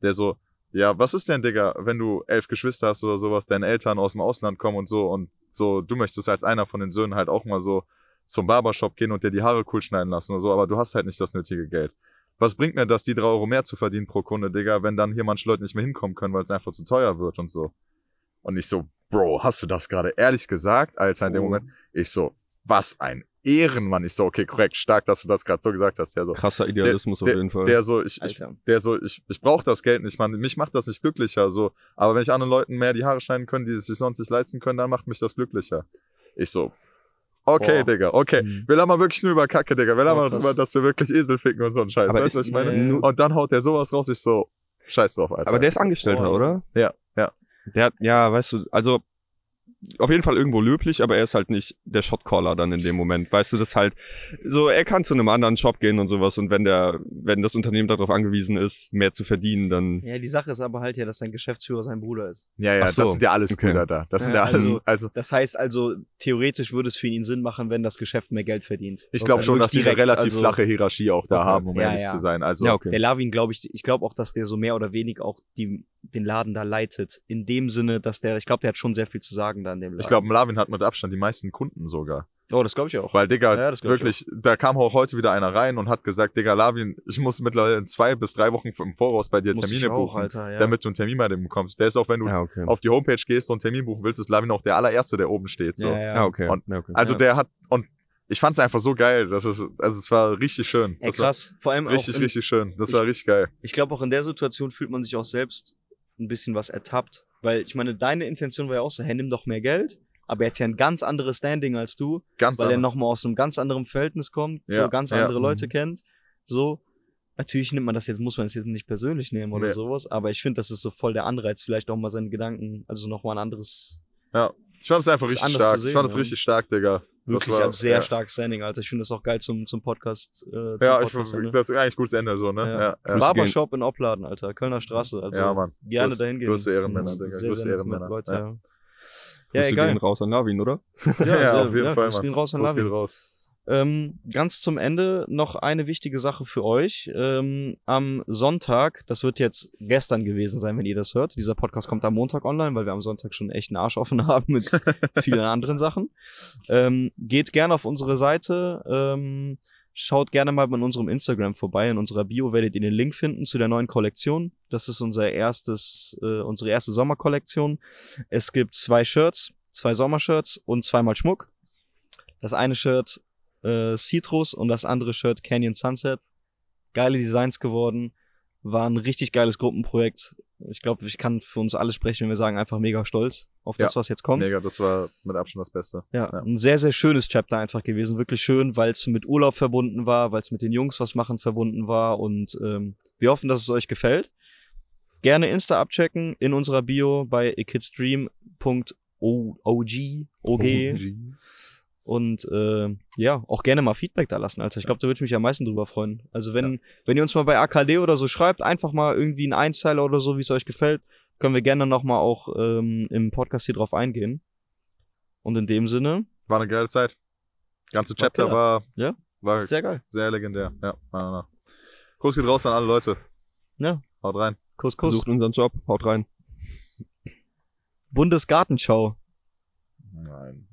Der so, ja, was ist denn, Digga, wenn du elf Geschwister hast oder sowas, deine Eltern aus dem Ausland kommen und so und so, du möchtest als einer von den Söhnen halt auch mal so zum Barbershop gehen und dir die Haare cool schneiden lassen oder so, aber du hast halt nicht das nötige Geld. Was bringt mir das, die drei Euro mehr zu verdienen pro Kunde, Digga, wenn dann hier manche Leute nicht mehr hinkommen können, weil es einfach zu teuer wird und so. Und ich so, Bro, hast du das gerade ehrlich gesagt, Alter, in dem Oh. Moment? Ich so, was ein Ehrenmann. Ich so, okay, korrekt, stark, dass du das gerade so gesagt hast. Der so, Krasser Idealismus auf jeden Fall. der so, ich, ich der so, ich, ich brauche das Geld nicht, man, mich macht das nicht glücklicher, so. Aber wenn ich anderen Leuten mehr die Haare schneiden können, die es sich sonst nicht leisten können, dann macht mich das glücklicher. Ich so, Okay, Boah. Digga, okay. Mhm. Wir labern wirklich nur über Kacke, Digga. Wir labern krass. drüber, dass wir wirklich Esel ficken und so einen Scheiß. Aber weißt du, was ich meine? Und dann haut der sowas raus, ich so, scheiß drauf, Alter. Aber der ist Angestellter, Boah. oder? Ja, ja. Der hat, ja, weißt du, also auf jeden Fall irgendwo löblich, aber er ist halt nicht der Shotcaller dann in dem Moment. Weißt du, das halt so, er kann zu einem anderen Shop gehen und sowas und wenn der, wenn das Unternehmen darauf angewiesen ist, mehr zu verdienen, dann Ja, die Sache ist aber halt ja, dass sein Geschäftsführer sein Bruder ist. ja, ja, so. das sind ja alles Okay. Brüder da. Das sind Ja, ja alles, also- also, Das heißt also, theoretisch würde es für ihn Sinn machen, wenn das Geschäft mehr Geld verdient. ich glaube Also schon, dass die eine relativ also, flache Hierarchie auch da Okay. haben, um Ja, ehrlich ja. zu sein. Also, ja, okay. Der Lavin, glaube ich, ich glaube auch, dass der so mehr oder weniger auch die, den Laden da leitet. In dem Sinne, dass der, ich glaube, der hat schon sehr viel zu sagen da in dem Laden. ich glaube, Lavin hat mit Abstand die meisten Kunden sogar. Oh, das glaube ich auch. Weil, Digga, Ja, das wirklich, da kam auch heute wieder einer rein und hat gesagt, Digga, Lavin, ich muss mittlerweile in zwei bis drei Wochen im Voraus bei dir Muss Termine auch, buchen, Alter, ja. damit du einen Termin bei dem bekommst. Der ist auch, wenn du ja, okay. auf die Homepage gehst und einen Termin buchen willst, ist Lavin auch der allererste, der oben steht. So. ja, ja. Ja, okay. Und- ja, okay. Also Ja. der hat, und ich fand's einfach so geil, dass es, also es war richtig schön. Ey, Das war krass. Vor allem richtig, auch in, richtig schön. Das ich- war richtig geil. ich glaube auch in der Situation fühlt man sich auch selbst ein bisschen was ertappt. Weil ich meine, deine Intention war ja auch so, hey, nimm doch mehr Geld. Aber er hat ja ein ganz anderes Standing als du, Ganz weil er anders. nochmal aus einem ganz anderen Verhältnis kommt, Ja, so ganz ja. andere Leute Mhm. kennt. So. Natürlich nimmt man das jetzt, muss man es jetzt nicht persönlich nehmen oder Nee. sowas, aber ich finde, das ist so voll der Anreiz, vielleicht auch mal seine Gedanken, also nochmal ein anderes, Ich fand es einfach richtig stark. sehen, ich fand es ja. richtig stark, Digga. Wirklich war, als sehr ja. starkes Standing, Alter. Ich finde das auch geil zum, zum Podcast. Äh, zum Ja, ich, Podcast ne? das ist eigentlich gutes Ende so, ne? Ja. Ja, ja. Barbershop in Opladen, Alter. Kölner Straße. Also Ja, Mann. gerne Grüß- dahin gehen. grüße Ehrenmänner, Digga. nette Ehrenmänner. Leute, Ja. ja. Ja, Grüße egal. gehen raus an Lavin, oder? [laughs] Ja, sehr- auf jeden ja, Fall, Grüße gehen raus an geht raus. Ähm, ganz zum Ende noch eine wichtige Sache für euch. Ähm, am Sonntag, das wird jetzt gestern gewesen sein, wenn ihr das hört. Dieser Podcast kommt am Montag online, weil wir am Sonntag schon echt einen Arsch offen [laughs] haben mit [laughs] vielen anderen Sachen. Ähm, geht gerne auf unsere Seite. Ähm, schaut gerne mal in unserem Instagram vorbei. In unserer Bio werdet ihr den Link finden zu der neuen Kollektion. Das ist unser erstes, äh, unsere erste Sommerkollektion. Es gibt zwei Shirts, zwei Sommershirts und zweimal Schmuck. Das eine Shirt äh, Citrus und das andere Shirt Canyon Sunset. Geile Designs geworden. War ein richtig geiles Gruppenprojekt. Ich glaube, ich kann für uns alle sprechen, wenn wir sagen, einfach mega stolz auf das, Ja, was jetzt kommt. Mega, das war mit Abstand das Beste. Ja, Ja. ein sehr, sehr schönes Chapter einfach gewesen. Wirklich schön, weil es mit Urlaub verbunden war, weil es mit den Jungs was machen verbunden war. Und ähm, wir hoffen, dass es euch gefällt. Gerne Insta abchecken in unserer Bio bei akidsdream.og. OG. Und äh, ja, auch gerne mal Feedback da lassen, Alter. Ich glaube, da würde ich mich am meisten drüber freuen. Also wenn, wenn ihr uns mal bei AKD oder so schreibt, einfach mal irgendwie einen Einzeiler oder so, wie es euch gefällt, können wir gerne nochmal auch ähm, im Podcast hier drauf eingehen. Und in dem Sinne, War eine geile Zeit. Ganze War Chapter killer. war, Ja. war sehr geil. sehr legenär. Ja, na, na. Gruß geht raus an alle Leute. Ja. Haut rein. Kuss, Kuss. Sucht unseren Job, haut rein. Bundesgartenschau. Nein.